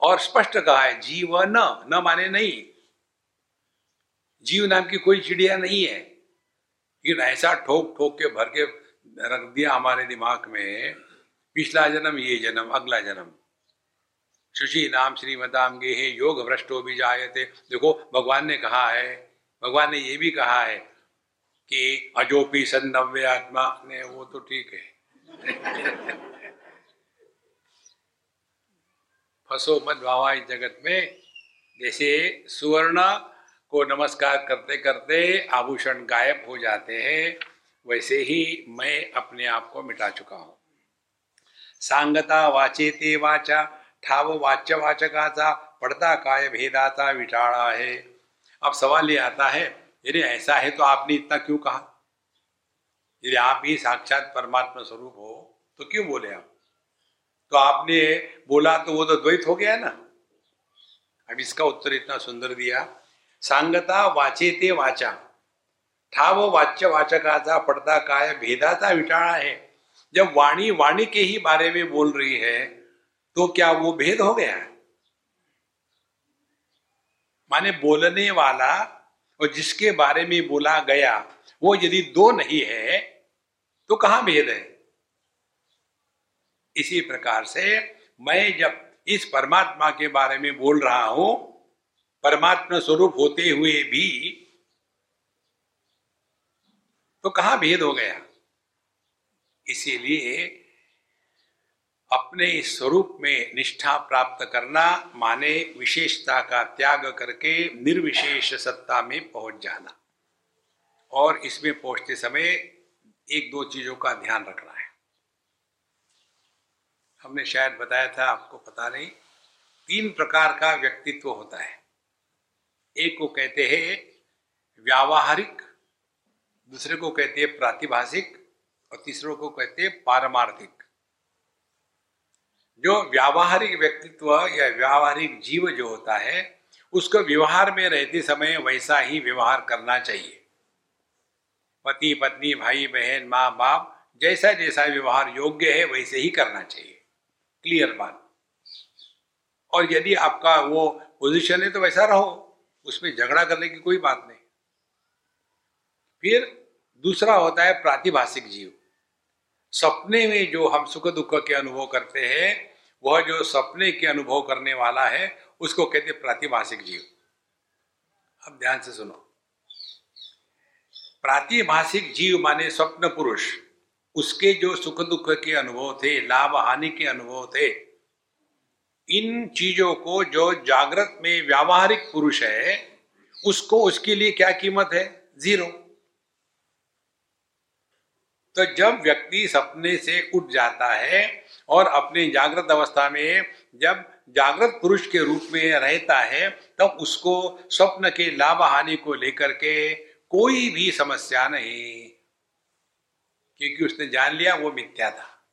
और स्पष्ट कहा है, जीव न न माने नहीं। जीव नाम की कोई चिड़िया नहीं है। लेकिन ऐसा ठोक ठोक के, भर के रख दिया हमारे दिमाग में, पिछला जन्म, ये जन्म, अगला जन्म। सुशी नाम श्रीमताम गे योग भ्रष्ट हो भी जायते देखो, भगवान ने कहा है, भगवान ने ये भी कहा है कि अजोपी संदव्य आत्मा। ने वो तो ठीक है। फसो मत भावा इस जगत में। जैसे सुवर्ण को नमस्कार करते करते आभूषण गायब हो जाते हैं वैसे ही मैं अपने आप को मिटा चुका हूँ। सांगता वाचे ते वाचा, ठाव वाच्य वाचकाचा पड़ता काय भेदाता विटाड़ा है। अब सवाल ये आता है यदि ऐसा है तो आपने इतना क्यों कहा? यदि आप ही साक्षात परमात्मा स्वरूप हो तो क्यों बोले आप? तो आपने बोला तो वो तो द्वैत हो गया ना। अब इसका उत्तर इतना सुंदर दिया, सांगता वाचे ते वाचा ठाव वाच्य वाचकाचा पड़ता काय भेदाचा विटाड़ा है। जब वाणी वाणी के ही बारे में बोल रही है तो क्या वो भेद हो गया? माने बोलने वाला और जिसके बारे में बोला गया, वो यदि दो नहीं है तो कहाँ भेद है? इसी प्रकार से मैं जब इस परमात्मा के बारे में बोल रहा हूँ, परमात्मा स्वरूप होते हुए भी तो कहाँ भेद हो गया? इसीलिए अपने स्वरूप में निष्ठा प्राप्त करना, माने विशेषता का त्याग करके निर्विशेष सत्ता में पहुँच जाना। और इसमें पहुँचते समय एक दो चीज़ों का ध्यान रखना है। हमने शायद बताया था, आपको पता नहीं, तीन प्रकार का व्यक्तित्व होता है। एक को कहते हैं व्यावहारिक दूसरे को कहते हैं प्रातिभाषिक और तीसरों को कहते हैं पारमार्थिक। जो व्यावहारिक व्यक्तित्व या व्यावहारिक जीव जो होता है, उसको व्यवहार में रहते समय वैसा ही व्यवहार करना चाहिए। पति, पत्नी, भाई, बहन, माँ, बाप, जैसा जैसा व्यवहार योग्य है, वैसे ही करना चाहिए। क्लियर बात। और यदि आपका वो पोजीशन है तो वैसा रहो। उसमें झगड़ा करने की कोई बात नहीं। फिर दूसरा होता है प्रातिभाषिक जीव। सपने में जो हम सुख दुख के अनुभव करते हैं, वह जो सपने के अनुभव करने वाला है, उसको कहते प्रातिभाषिक जीव। अब ध्यान से सुनो। प्रातिभाषिक जीव माने स्वप्न पुरुष। उसके जो सुख दुख के अनुभव थे, लाभ हानि के अनुभव थे, इन चीज़ों को जो जागृत में व्यावहारिक पुरुष है, उसको उसके लिए क्या कीमत है? ज़ीरो। तो जब व्यक्ति सपने से उठ जाता है और अपने जागृत अवस्था में जब जागृत पुरुष के रूप में रहता है, तब तो उसको स्वप्न के लाभ हानि को लेकर के कोई भी समस्या नहीं। क्योंकि उसने जान लिया वो मिथ्या था,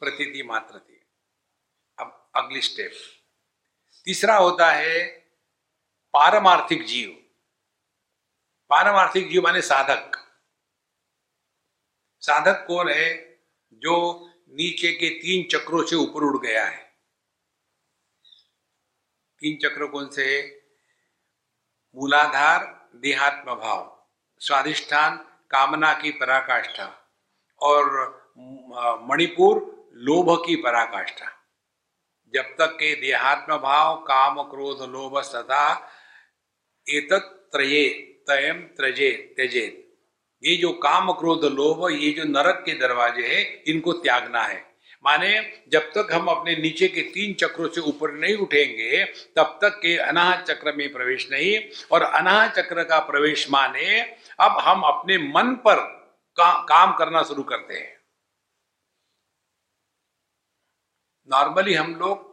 प्रतीति मात्र थी। अब अगली स्टेप तीसरा होता है पारमार्थिक जीव। पारमार्थिक जीव माने साधक। साधक कौन है जो नीचे के तीन चक्रों से ऊपर उड़ गया है? तीन चक्र कौन से है? मूलाधार, देहात्म भाव, स्वाधिष्ठान, कामना की पराकाष्ठा, और मणिपुर, लोभ की पराकाष्ठा। जब तक के देहात्म भाव, काम, क्रोध, लोभ, सदा एक त्रये तयम त्रजे, त्यजेत। ये जो काम क्रोध लोभ ये जो नरक के दरवाजे है इनको त्यागना है। माने जब तक हम अपने नीचे के तीन चक्रों से ऊपर नहीं उठेंगे तब तक के अनाह चक्र में प्रवेश नहीं और अनाह चक्र का प्रवेश माने अब हम अपने मन पर का, काम करना शुरू करते हैं। नॉर्मली हम लोग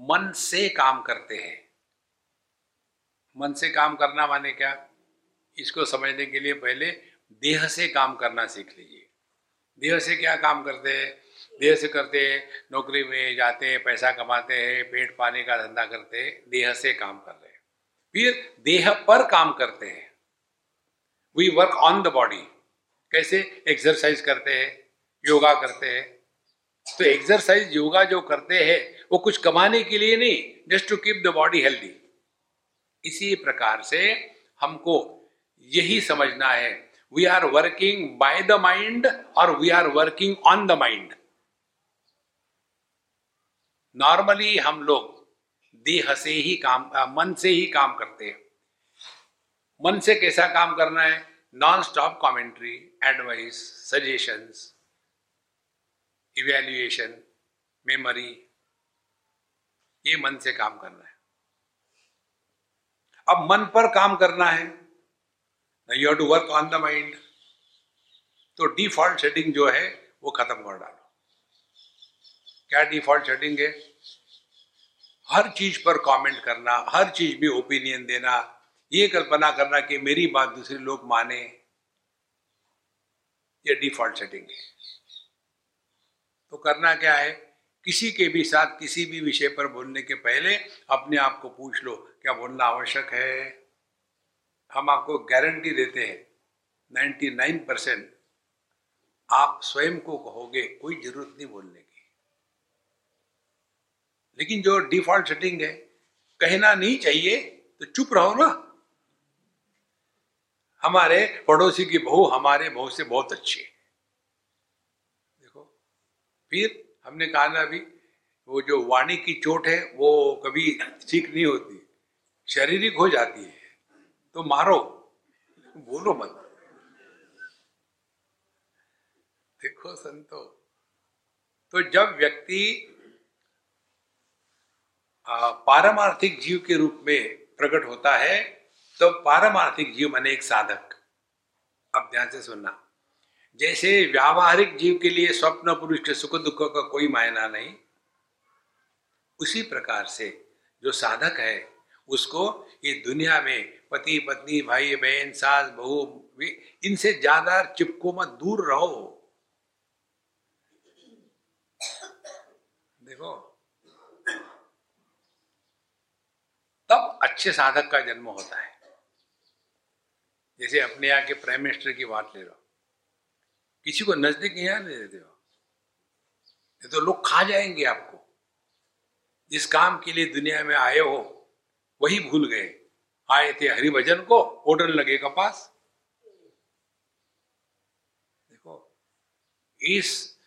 मन से काम करते हैं। मन से काम करना माने क्या? इसको समझने के लिए पहले देह से काम करना सीख लीजिए। देह से क्या काम करते हैं? देह से करते हैं, नौकरी में जाते हैं, पैसा कमाते हैं, पेट पाने का धंधा करते हैं, देह से काम कर रहे हैं। फिर देह पर काम करते हैं। We work on the body कैसे? एक्सरसाइज करते हैं, योगा करते हैं। तो एक्सरसाइज योगा जो करते हैं, वो कुछ कमाने के लिए नहीं just to keep the body healthy इसी प्रकार से हमको यही समझना है we are working by the mind or we are working on the mind? Normally हम लोग देह से ही काम मन से ही काम करते हैं। मन से कैसा काम करना है? Non stop commentary advice suggestions evaluation memory ये मन से काम करना है। अब मन पर काम करना है। You have to work on the mind तो डिफ़ॉल्ट सेटिंग जो है, वो खत्म कर डालो। क्या डिफ़ॉल्ट सेटिंग है? हर चीज़ पर कमेंट करना, हर चीज़ में ओपिनियन देना, ये कल्पना करना कि मेरी बात दूसरे लोग माने। ये डिफ़ॉल्ट सेटिंग है। तो करना क्या है? किसी के भी साथ किसी भी विषय पर बोलने के पहले अपने आप को पूछ लो, क्या बोलना आवश्यक है? हम आपको गारंटी देते हैं 99 परसेंट आप स्वयं को कहोगे कोई ज़रूरत नहीं बोलने की। लेकिन जो डिफ़ॉल्ट सेटिंग है, कहना नहीं चाहिए तो चुप रहो ना। हमारे पड़ोसी की बहू हमारे बहू से बहुत अच्छी है। देखो, फिर हमने कहा ना अभी, वो जो वाणी की चोट है, वो कभी ठीक नहीं होती, शारीरिक हो जाती है। तो मारो। बोलो मत। देखो संतो तो जब व्यक्ति पारमार्थिक जीव के रूप में प्रकट होता है तो पारमार्थिक जीव माने एक साधक। अब ध्यान से सुनना। जैसे व्यावहारिक जीव के लिए स्वप्न, पुरुष, सुख, दुख का कोई मायना नहीं, उसी प्रकार से जो साधक है, उसको ये दुनिया में पति, पत्नी, भाई, बहन, सास, बहू इनसे ज़्यादा चिपको मत, दूर रहो। देखो। तब अच्छे साधक का जन्म होता है। जैसे अपने यहाँ के प्राइम मिनिस्टर की बात ले लो किसी को नज़दीक नहीं देते हो। ये तो लोग खा जाएँगे आपको। जिस काम के लिए दुनिया में आए हो, वही भूल गए। आए थे हरिभजन को ओडन लगे कपास देखो, इस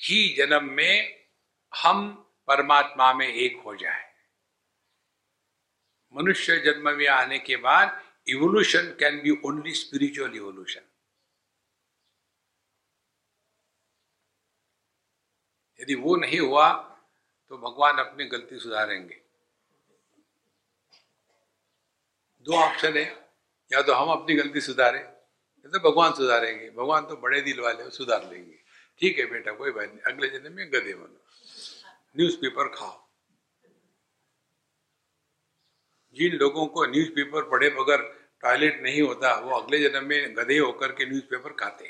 ही जन्म में हम परमात्मा में एक हो जाए। मनुष्य जन्म में आने के बाद evolution can be only spiritual evolution यदि वो नहीं हुआ तो भगवान अपनी गलती सुधारेंगे। दो ऑप्शन है। या तो हम अपनी गलती सुधारें, या तो भगवान सुधारेंगे। भगवान तो बड़े दिल वाले सुधार लेंगे। ठीक है बेटा, कोई बात नहीं। अगले जन्म में गधे बनो। न्यूज़पेपर खाओ। जिन लोगों को न्यूज़पेपर पढ़े बगैर टॉयलेट नहीं होता, वो अगले जन्म में गधे होकर के न्यूज़पेपर खाते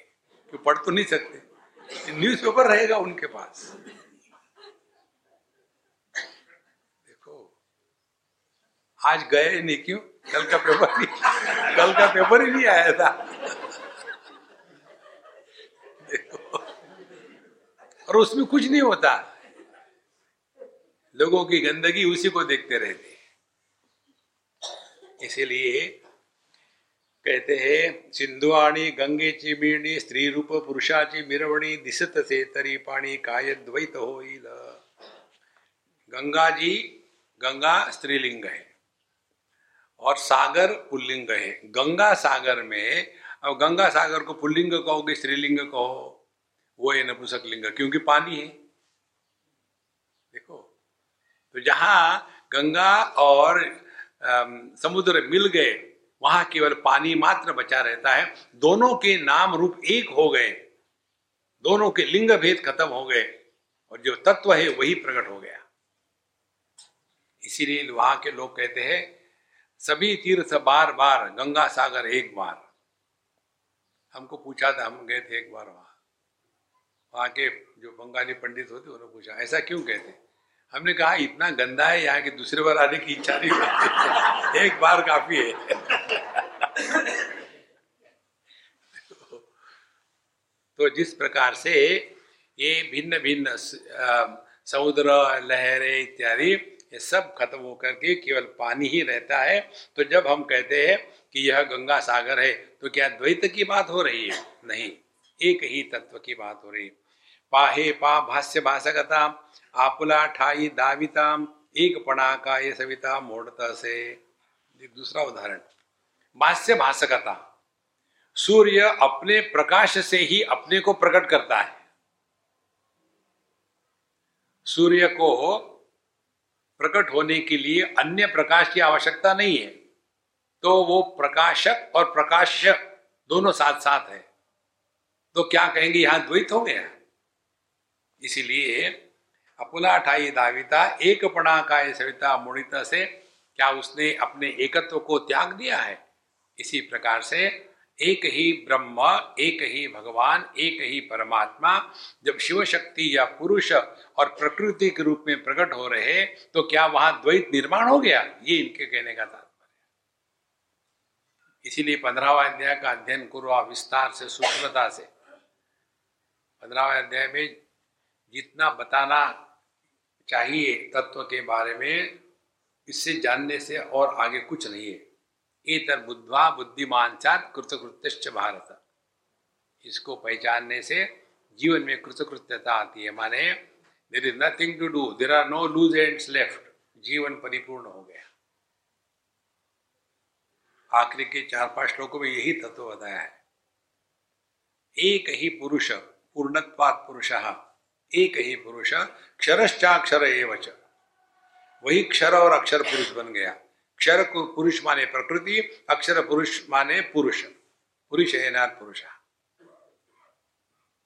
क्यों पढ़ तो नहीं सकते? न्यूज़पेपर रहेगा उनके पास देखो आज गए नहीं, क्यों? कल का पेपर नहीं, कल का पेपर ही नहीं आया था। और उसमें कुछ नहीं होता। लोगों की गंदगी उसी को देखते रहते इसीलिए कहते हैं, सिंधुआणी, गंगे ची मिळणी स्त्री रूप पुरुषा पुरुषाची मिरवणी दिसत से तरी पाणी काय द्वैत होईल। गंगा जी, गंगा स्त्रीलिंग है। और सागर पुल्लिंग है। गंगा सागर में, अब गंगा सागर को पुल्लिंग कहोगे, स्त्रीलिंग कहो, वो है नपुसक लिंग, क्योंकि पानी है। देखो तो जहाँ गंगा और समुद्र मिल गए, वहाँ केवल पानी मात्र बचा रहता है। दोनों के नाम रूप एक हो गए। दोनों के लिंग भेद खत्म हो गए। और जो तत्व है, वही प्रकट हो गया। इसीलिए वहाँ के लोग कहते हैं सभी तीर्थ बार बार, गंगा सागर एक बार। हमको पूछा था, हम गए थे एक बार वहाँ। वहाँ के जो बंगाली पंडित होते, उन्होंने पूछा, ऐसा क्यों कहते? हमने कहा, इतना गंदा है यहाँ के दूसरे बार आने की इच्छा नहीं एक बार काफ़ी है। तो जिस प्रकार से ये भिन्न भिन्न समुद्र, लहरें इत्यादि ये सब खत्म होकर के केवल पानी ही रहता है। तो जब हम कहते हैं कि यह गंगा सागर है तो क्या द्वैत की बात हो रही है? नहीं, एक ही तत्व की बात हो रही है। पाहे पा भाष्य भाषकता, आपुला ठाई दाविताम, एक पणा का ये सविता मोड़ता से। दूसरा उदाहरण। भाष्य भाषकता, सूर्य अपने प्रकाश से ही अपने को प्रकट करता है। सूर्य को प्रकट होने के लिए अन्य प्रकाश की आवश्यकता नहीं है। तो वो प्रकाशक और प्रकाश्य दोनों साथ साथ है। तो क्या कहेंगे, यहाँ द्वैत हो गया? इसीलिए अपुला ठाई दाविता, एक पणा का सविता मुड़िता से क्या उसने अपने एकत्व को त्याग दिया है? इसी प्रकार से एक ही ब्रह्म, एक ही भगवान, एक ही परमात्मा, जब शिव शक्ति या पुरुष और प्रकृति के रूप में प्रकट हो रहे तो क्या वहाँ द्वैत निर्माण हो गया? ये इनके कहने का तात्पर्य इसीलिए पंद्रहवा अध्याय का अध्ययन करो आप विस्तार से सूक्ष्मता से। पंद्रहवा अध्याय में जितना बताना चाहिए तत्व के बारे में, इससे जानने से और आगे कुछ नहीं है। एतर बुद्धवा बुद्धिमान चात कृतकृत्य भारत। इसको पहचानने से जीवन में कृतकृत्यता आती है। माने there is nothing to do there are no loose ends left जीवन परिपूर्ण हो गया। आखिरी के चार पाँच श्लोकों में यही तत्व बताया है। एक ही पुरुष, पूर्णत्वात पुरुष, एक ही पुरुष क्षरश्चाक्षर एवच। वही क्षर और अक्षर पुरुष बन गया। क्षर पुरुष माने प्रकृति, अक्षर पुरुष माने पुरुष। पुरुष है ना पुरुष।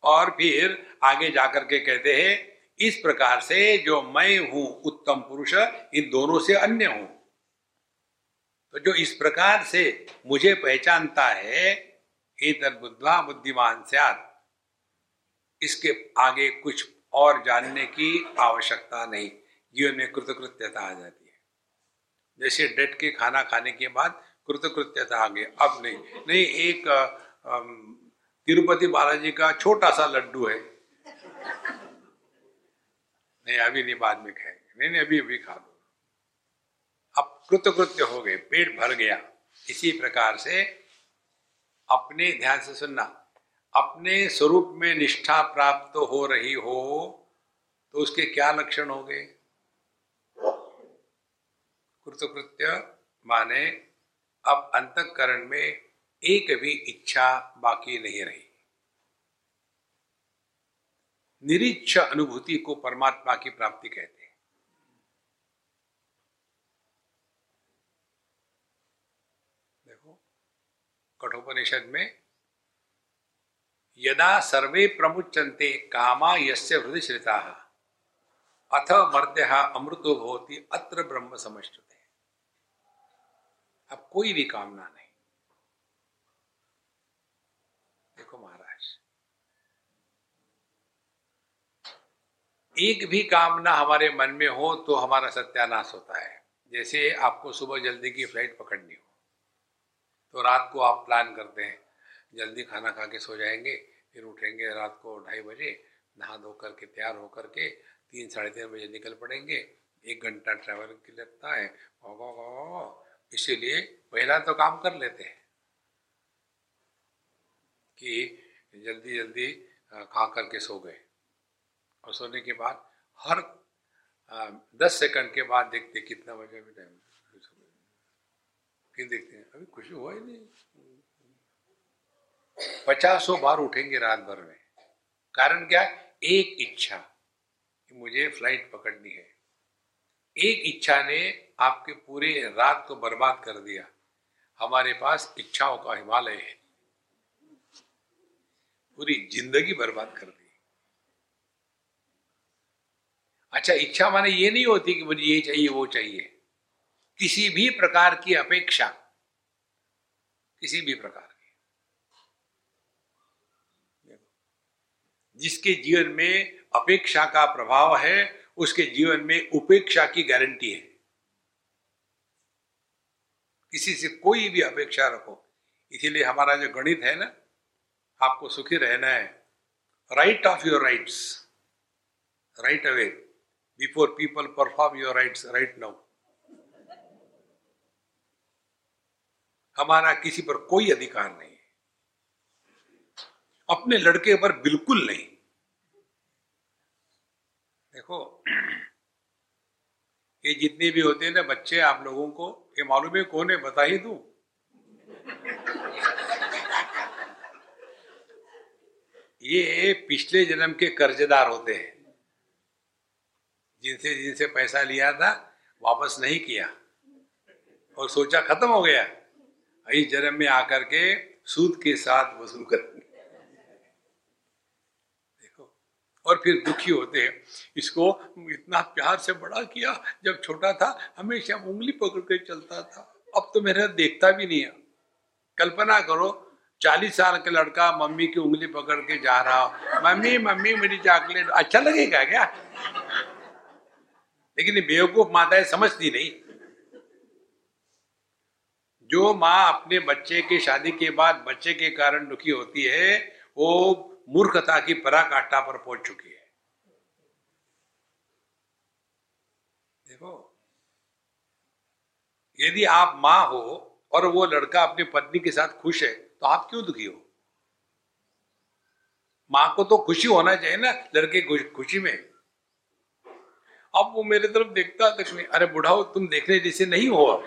और फिर आगे जाकर के कहते हैं, इस प्रकार से जो मैं हूँ उत्तम पुरुष, इन दोनों से अन्य हूँ। तो जो इस प्रकार से मुझे पहचानता है एतर बुद्धवा बुद्धिमान सियात। इसके आगे कुछ और जानने की आवश्यकता नहीं। जीवन में कृतकृत्यता आ जाती जैसे डट के खाना खाने के बाद कृतकृत्यता आ गई। अब नहीं। नहीं, एक तिरुपति बालाजी का छोटा सा लड्डू है। नहीं, अभी नहीं, बाद में खाएँगे। नहीं नहीं, अभी अभी खा दो अब कृतकृत्य हो गए, पेट भर गया। इसी प्रकार से अपने ध्यान से सुनना। अपने स्वरूप में निष्ठा प्राप्त हो रही हो तो उसके क्या लक्षण हो गए? कृतकृत्य, माने अब अंतकरण में एक भी इच्छा बाकी नहीं रही। निरीक्ष अनुभूति को परमात्मा की प्राप्ति कहते हैं। देखो, कठोपनिषद में, यदा सर्वे प्रमुचंते कामा यस्य हृदय श्रिता, अथ मर्त्य अमृतो भवती अत्र ब्रह्म समझते अब कोई भी कामना नहीं। देखो महाराज, एक भी कामना हमारे मन में हो तो हमारा सत्यानाश होता है। जैसे आपको सुबह जल्दी की फ़्लाइट पकड़नी हो तो रात को आप प्लान करते हैं, जल्दी खाना खा के सो जाएँगे, फिर उठेंगे रात को ढाई बजे, नहा धो करके तैयार होकर के तीन साढ़े तीन बजे निकल पड़ेंगे, एक घंटा ट्रैवल के लगता है इसीलिए पहला तो काम कर लेते हैं कि जल्दी जल्दी खा करके सो गए। और सोने के बाद हर दस सेकंड के बाद देखते कितना बजे अभी टाइम फिर देखते हैं, अभी कुछ हुआ ही नहीं। पचासों बार उठेंगे रात भर में। कारण क्या? एक इच्छा कि मुझे फ़्लाइट पकड़नी है। एक इच्छा ने आपके पूरे रात को बर्बाद कर दिया। हमारे पास इच्छाओं का हिमालय है। पूरी ज़िंदगी बर्बाद कर दी। अच्छा इच्छा माने ये नहीं होती कि मुझे ये चाहिए, वो चाहिए। किसी भी प्रकार की अपेक्षा। किसी भी प्रकार की। जिसके जीवन में अपेक्षा का प्रभाव है उसके जीवन में उपेक्षा की गारंटी है। किसी से कोई भी अपेक्षा रखो। इसीलिए हमारा जो गणित है ना, आपको सुखी रहना है। Write off your rights right away before people perform your rites right now हमारा किसी पर कोई अधिकार नहीं। अपने लड़के पर बिल्कुल नहीं। देखो, ये जितने भी होते हैं ना बच्चे, आप लोगों को, ये मालूम है कौन है? बता ही दू। ये पिछले जन्म के कर्जदार होते हैं। जिनसे जिनसे पैसा लिया था, वापस नहीं किया। और सोचा खत्म हो गया। इस जन्म में आकर के सूद के साथ वसूल करेंगे देखो और फिर दुखी होते हैं। इसको इतना प्यार से बड़ा किया, जब छोटा था, हमेशा उंगली पकड़ के चलता था। अब तो मेरा देखता भी नहीं है। कल्पना करो, चालीस साल का लड़का मम्मी की उंगली पकड़ के जा रहा हो। मम्मी मम्मी, मेरी चॉकलेट अच्छा लगेगा क्या? लेकिन बेवकूफ़ माताएँ समझती नहीं। जो माँ अपने बच्चे की शादी के बाद बच्चे के कारण दुखी होती है, वो मूर्खता की पराकाष्ठा पर पहुँच चुकी है। देखो, यदि आप माँ हो और वो लड़का अपनी पत्नी के साथ खुश है तो आप क्यों दुखी हो? माँ को तो खुशी होना चाहिए ना लड़के खुशी में। अब वो मेरे तरफ़ देखता नहीं अरे बुढ़ाओ, तुम देखने जैसे नहीं हो अब।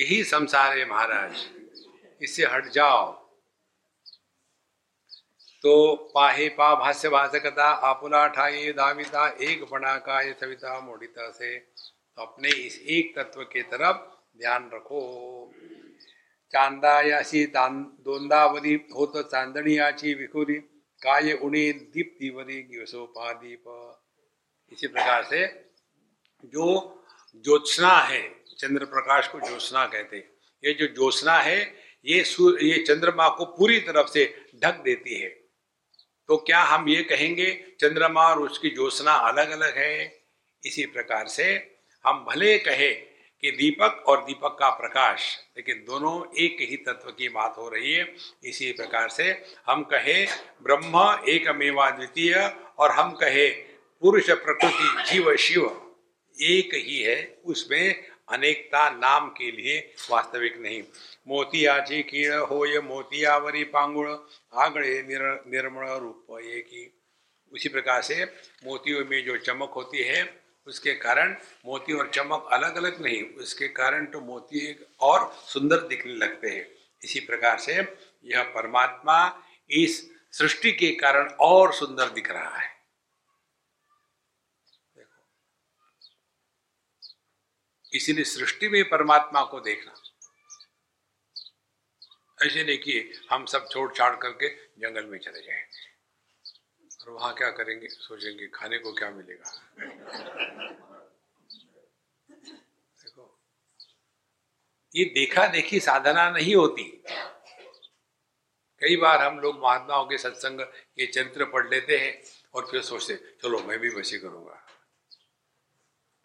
यही संसार है महाराज। इससे हट जाओ। तो पाहे पा भाष्य भाषकता आपुला ठाई धाविता एक बना का ये सविता मोडिता से। तो अपने इस एक तत्व के तरफ़ ध्यान रखो। चांदा याची दोंदावरी हो तो चांदणी याची विखुरी, काय उणी दीप्तिवरी दीप इसी प्रकार से जो ज्योत्सना है चंद्र प्रकाश को ज्योत्सना कहते हैं। ये जो ज्योत्सना है, ये ये चंद्रमा को पूरी तरफ़ से ढक देती है। तो क्या हम ये कहेंगे, चंद्रमा और उसकी ज्योत्सना अलग अलग है? इसी प्रकार से हम भले कहे कि दीपक और दीपक का प्रकाश, लेकिन दोनों एक ही तत्व की बात हो रही है। इसी प्रकार से हम कहे, ब्रह्म एक मेवा द्वितीय, और हम कहे, पुरुष प्रकृति जीव शिव, एक ही है। उसमें अनेकता नाम के लिए वास्तविक नहीं। मोतियाची कीड़ हो ये मोतियावरी पांगुड़ आगड़े निर, निर्मल रूप ये की उसी प्रकार से मोतियों में जो चमक होती है उसके कारण मोती और चमक अलग अलग नहीं उसके कारण तो मोती एक और सुंदर दिखने लगते हैं। इसी प्रकार से यह परमात्मा इस सृष्टि के कारण और सुंदर दिख रहा है। इसीलिए सृष्टि में परमात्मा को देखना। ऐसे नहीं कि हम सब छोड़ छाड़ करके जंगल में चले जाए। और वहाँ क्या करेंगे? सोचेंगे, खाने को क्या मिलेगा? देखो, ये देखा देखी साधना नहीं होती। कई बार हम लोग महात्माओं के सत्संग के चरित्र पढ़ लेते हैं और फिर सोचते चलो, मैं भी वैसे करूँगा।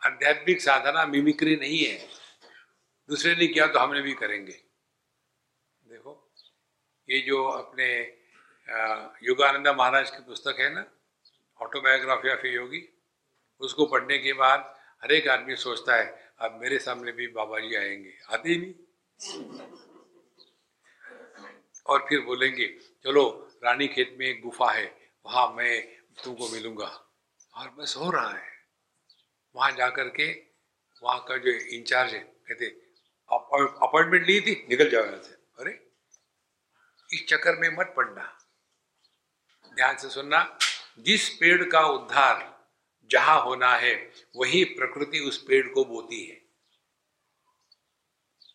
आध्यात्मिक साधना मिमिक्री नहीं है। दूसरे ने किया तो हमने भी करेंगे। देखो, ये जो अपने योगानंद महाराज की पुस्तक है ना ऑटोबायोग्राफी ऑफ़ योगी उसको पढ़ने के बाद हर एक आदमी सोचता है, अब मेरे सामने भी बाबा जी आएँगे। आते ही नहीं। और फिर बोलेंगे, चलो रानी खेत में एक गुफा है, वहाँ मैं तुमको मिलूँगा। और बस हो रहा है। वहाँ जाकर के वहाँ का जो इंचार्ज है, कहते अपॉइंटमेंट ली थी, निकल जाओ यहाँ से। अरे, इस चक्कर में मत पड़ना। ध्यान से सुनना, जिस पेड़ का उद्धार जहाँ होना है, वही प्रकृति उस पेड़ को बोती है।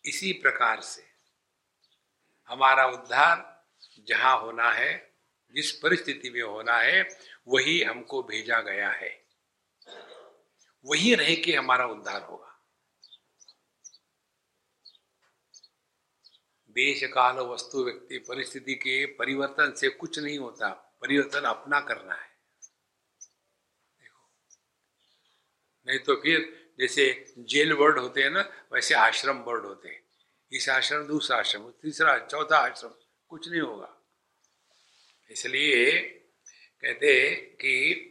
इसी प्रकार से हमारा उद्धार जहाँ होना है, जिस परिस्थिति में होना है, वही हमको भेजा गया है। वही रह के हमारा उद्धार होगा। देश काल वस्तु व्यक्ति परिस्थिति के परिवर्तन से कुछ नहीं होता, परिवर्तन अपना करना है। देखो। नहीं तो फिर जैसे जेल वर्ड होते हैं ना, वैसे आश्रम वर्ड होते हैं। इस आश्रम, दूसरा आश्रम, तीसरा, चौथा आश्रम, कुछ नहीं होगा। इसलिए कहते कि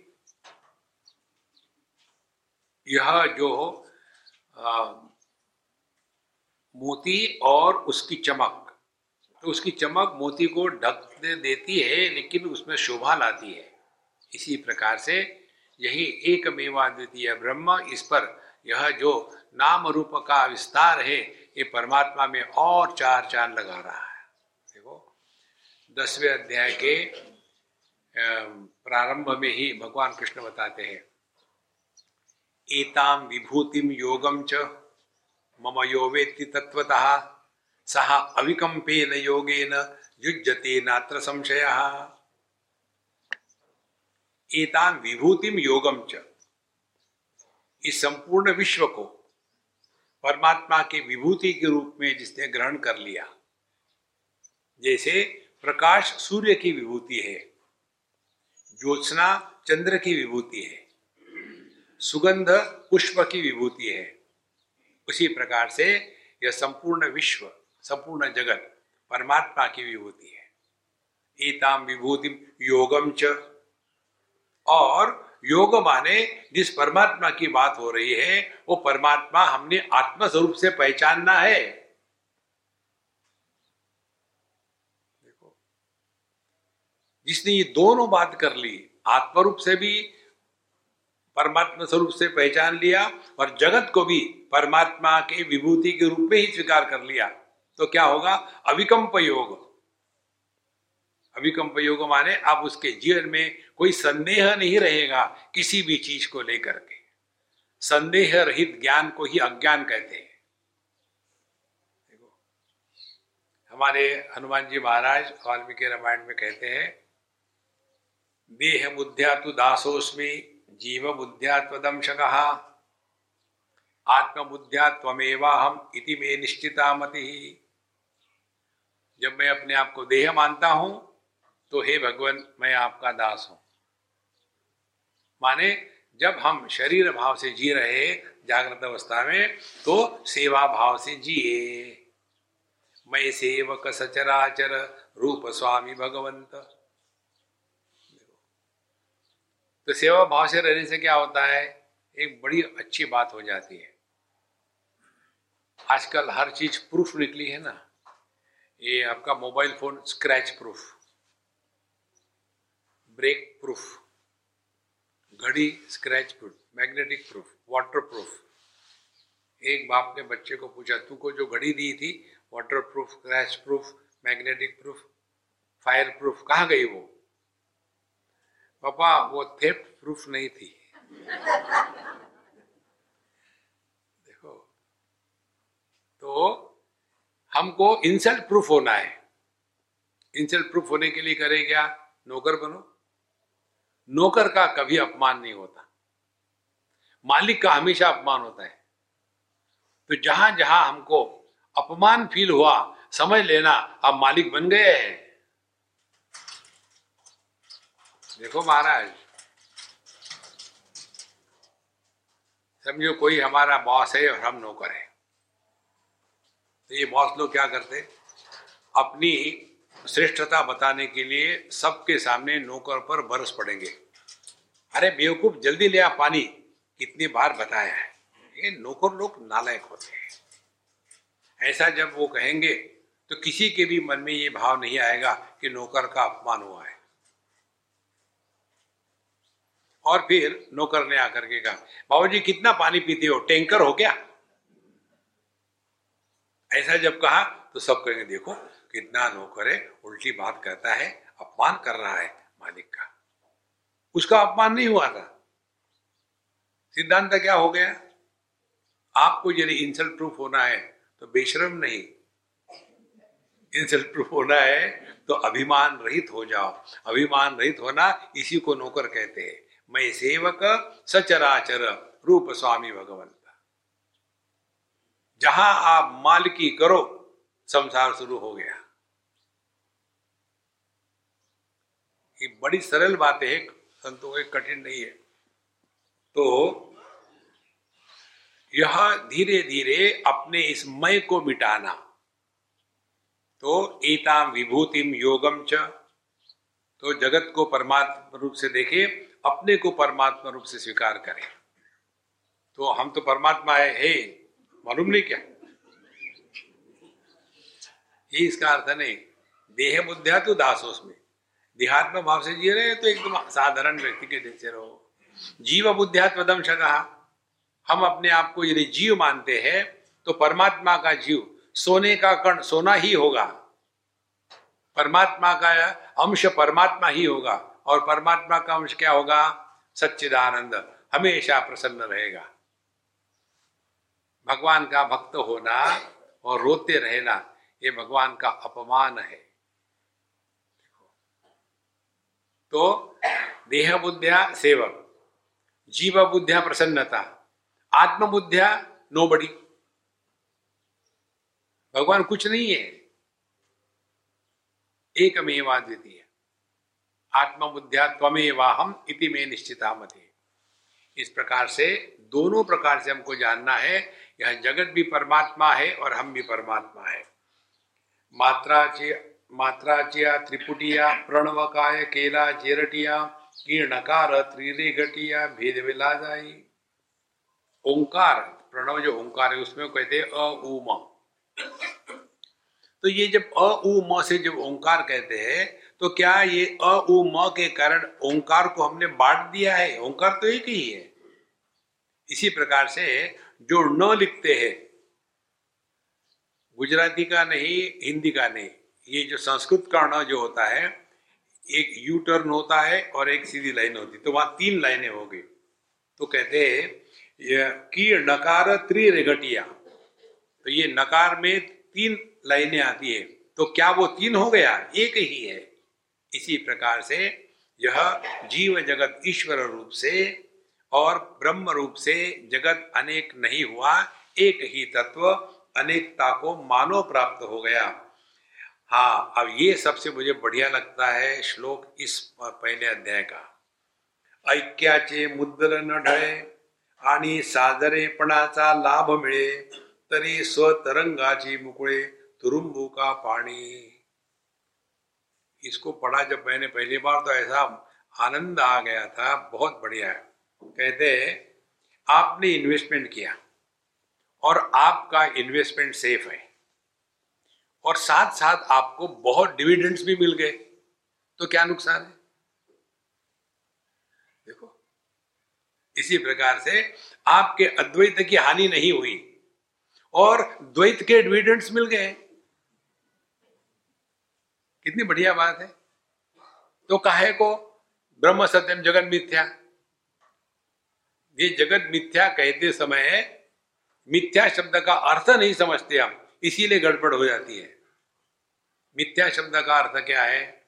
यह जो आ, मोती और उसकी चमक। तो उसकी चमक मोती को ढक दे देती है लेकिन उसमें शोभा लाती है। इसी प्रकार से यही एक मेवा द्वितीय ब्रह्म इस पर यह जो नाम रूप का विस्तार है ये परमात्मा में और चार चाँद लगा रहा है। देखो दसवें अध्याय के प्रारंभ में ही भगवान कृष्ण बताते हैं एताम विभूतिम योगम च। मम यो वेत्ति तत्वतः सह अविकम्पेन योगेन युज्यते नात्र संशय। एताम विभूतिम योगम च। इस संपूर्ण विश्व को परमात्मा के विभूति के रूप में जिसने ग्रहण कर लिया, जैसे प्रकाश सूर्य की विभूति है, ज्योत्सना चंद्र की विभूति है। सुगंध पुष्प की विभूति है। उसी प्रकार से यह संपूर्ण विश्व, संपूर्ण जगत परमात्मा की विभूति है। एताम विभूति योगम च। और योग माने जिस परमात्मा की बात हो रही है, वो परमात्मा हमने आत्म स्वरूप से पहचानना है। देखो, जिसने ये दोनों बात कर ली, आत्मरूप से भी परमात्मा स्वरूप से पहचान लिया और जगत को भी परमात्मा के विभूति के रूप में ही स्वीकार कर लिया तो क्या होगा? अविकम्प योग। अविकंप योग माने अब उसके जीवन में कोई संदेह नहीं रहेगा किसी भी चीज़ को लेकर के। संदेह रहित ज्ञान को ही अज्ञान कहते हैं। देखो, हमारे हनुमान जी महाराज वाल्मीकि रामायण में कहते हैं, देह बुद्धिया तु दासोस्मी जीव बुद्धिया त्वदंशक आत्मबुद्धिया हम इति में निश्चिता मति जब मैं अपने आप को देह मानता हूँ तो हे भगवान, मैं आपका दास हूँ। माने, जब हम शरीर भाव से जी रहे जागृत अवस्था में तो सेवा भाव से जिए। मैं सेवक सचराचर, रूप स्वामी भगवंत। तो सेवा भाव से रहने से क्या होता है? एक बड़ी अच्छी बात हो जाती है। आजकल हर चीज़ प्रूफ निकली है ना। ये आपका mobile phone scratch proof break proof घड़ी scratch proof magnetic proof water proof एक बाप ने बच्चे को पूछा, तू को जो घड़ी दी थी water proof scratch proof magnetic proof fire proof कहाँ गई वो? पापा, वो थेफ्ट प्रूफ नहीं थी। देखो तो हमको इंसल्ट प्रूफ होना है। इंसल्ट प्रूफ होने के लिए करें क्या? नौकर बनो। नौकर का कभी अपमान नहीं होता। मालिक का हमेशा अपमान होता है। तो जहाँ जहाँ हमको अपमान फील हुआ, समझ लेना, आप मालिक बन गए हैं। देखो महाराज, समझो कोई हमारा बॉस है और हम नौकर है। तो ये बॉस लोग क्या करते? अपनी श्रेष्ठता बताने के लिए सबके सामने नौकर पर बरस पड़ेंगे। अरे बेवकूफ़, जल्दी ले आ पानी। कितनी बार बताया है। ये नौकर लोग नालायक होते हैं। ऐसा जब वो कहेंगे तो किसी के भी मन में ये भाव नहीं आएगा कि नौकर का अपमान हुआ है। और फिर नौकर ने आकर के कहा बाबू जी कितना पानी पीते हो? टैंकर हो क्या? ऐसा जब कहा तो सब कहेंगे, देखो, कितना नौकर है, उल्टी बात करता है, अपमान कर रहा है मालिक का। उसका अपमान नहीं हुआ था। सिद्धांत क्या हो गया? आपको यदि इंसल्ट प्रूफ होना है तो बेशरम नहीं। इंसल्ट प्रूफ होना है तो अभिमान रहित हो जाओ। अभिमान रहित होना इसी को नौकर कहते हैं। मैं सेवक, सचराचर रूप स्वामी भगवंत। जहाँ आप मालिकी करो, संसार शुरू हो गया। ये बड़ी सरल बात है, संतों के कठिन नहीं है। तो यह धीरे धीरे अपने इस मय को मिटाना। तो एताम विभूतिम योगम च। तो जगत को परमात्मा रूप से देखे अपने को परमात्मा रूप से स्वीकार करें। तो हम तो परमात्मा है, हे। मालूम नहीं क्या? ये इसका अर्थ नहीं। देह बुद्धिया तो दासोस में देहात्म भाव से जी रहे तो एकदम साधारण व्यक्ति के जैसे रहो। जीव बुद्धिया तदम कहा हम अपने आप को यदि जीव मानते हैं तो परमात्मा का जीव सोने का कण सोना ही होगा। परमात्मा का अंश परमात्मा ही होगा। और परमात्मा का अंश क्या होगा? सच्चिदानंद हमेशा प्रसन्न रहेगा। भगवान का भक्त होना और रोते रहना, ये भगवान का अपमान है। तो देह बुद्धिया सेवक जीव बुद्धिया प्रसन्नता आत्म बुद्धिया नो बड़ी भगवान कुछ नहीं है, एकमेवा द्वितीय आत्मबुद्धिया त्वमेवाहम इति में निश्चिता मते इस प्रकार से दोनों प्रकार से हमको जानना है, यह जगत भी परमात्मा है और हम भी परमात्मा है। मात्रा मात्राचिया त्रिपुटिया, प्रणवकाय, केला, जेरटिया, कीर्णकार त्रिरे घटिया भेद विला जाई ओंकार, प्रणव जो ओंकार है, उसमें कहते अ उम तो ये जब अ म से जब ओंकार कहते हैं तो क्या ये अ, उ, म के कारण ओंकार को हमने बांट दिया है? ओंकार तो एक ही है। इसी प्रकार से जो न लिखते हैं, गुजराती का नहीं, हिंदी का नहीं, ये जो संस्कृत का न जो होता है, एक यू टर्न होता है और एक सीधी लाइन होती तो वहाँ तीन लाइनें हो गई। तो कहते हैं नकार त्रिरेघटिया तो ये नकार में तीन लाइनें आती है। तो क्या वो तीन हो गया? एक ही है। इसी प्रकार से यह जीव जगत ईश्वर रूप से और ब्रह्म रूप से जगत अनेक नहीं हुआ, एक ही तत्व अनेकता को मानो प्राप्त हो गया। हाँ अब ये सबसे मुझे बढ़िया लगता है श्लोक इस पहले अध्याय का। ऐक्याचे न ढळे आणि सादरेपणाचा लाभ मिळे, तरी स्वतरंगाची मुकुळे तुरुम्बू का पानी इसको पढ़ा जब मैंने पहली बार तो ऐसा आनंद आ गया था, बहुत बढ़िया है। कहते आपने इन्वेस्टमेंट किया और आपका इन्वेस्टमेंट सेफ़ है। और साथ साथ आपको बहुत डिविडेंड्स भी मिल गए। तो क्या नुकसान है? देखो, इसी प्रकार से आपके अद्वैत की हानि नहीं हुई और द्वैत के डिविडेंड्स मिल गए। कितनी बढ़िया बात है। तो काहे को? ब्रह्म सत्यम जगत मिथ्या। ये जगत मिथ्या कहते समय मिथ्या शब्द का अर्थ नहीं समझते हम, इसीलिए गड़बड़ हो जाती है। मिथ्या शब्द का अर्थ क्या है?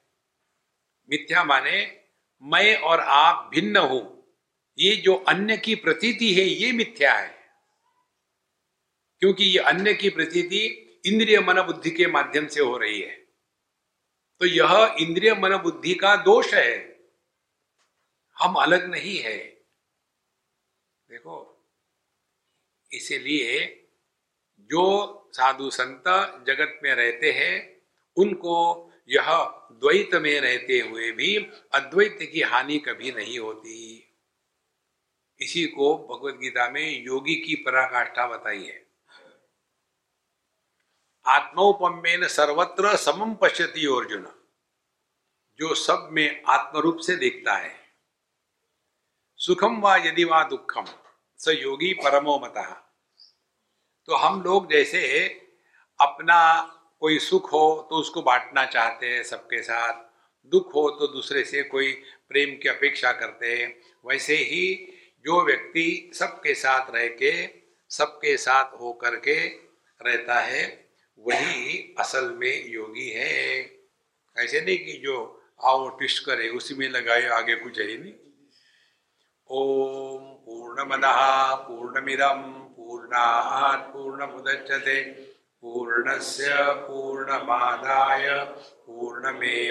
मिथ्या माने मैं और आप भिन्न हो। ये जो अन्य की प्रतीति है, ये मिथ्या है। क्योंकि ये अन्य की प्रतीति इंद्रिय मन बुद्धि के माध्यम से हो रही है। तो यह इंद्रिय मन बुद्धि का दोष है। हम अलग नहीं है। देखो, इसीलिए जो साधु संत जगत में रहते हैं, उनको यह द्वैत में रहते हुए भी अद्वैत की हानि कभी नहीं होती। इसी को भगवत गीता में योगी की पराकाष्ठा बताई है। आत्मोपमेन सर्वत्र समम पश्यति अर्जुन, जो सब में आत्मरूप से देखता है। सुखम व यदि वा दुखम, स योगी परमो मत। तो हम लोग जैसे अपना कोई सुख हो तो उसको बांटना चाहते हैं सबके साथ, दुख हो तो दूसरे से कोई प्रेम की अपेक्षा करते हैं। वैसे ही जो व्यक्ति सबके साथ रह के, सबके साथ हो करके रहता है वही असल में योगी है। ऐसे नहीं कि जो आओ टिस्ट करे, उसी में लगाए, आगे कुछ है नहीं। ओम पूर्ण पूर्णमिदम पूर्णात् पूर्णमुदच्यते पूर्णस्य पूर्णमादाय पूर्णमेवावशिष्यते।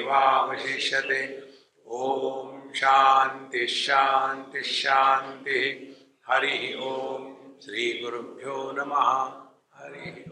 ओम शांति शांति शांति हरि ओम। श्री गुरुभ्यो नमः। हरि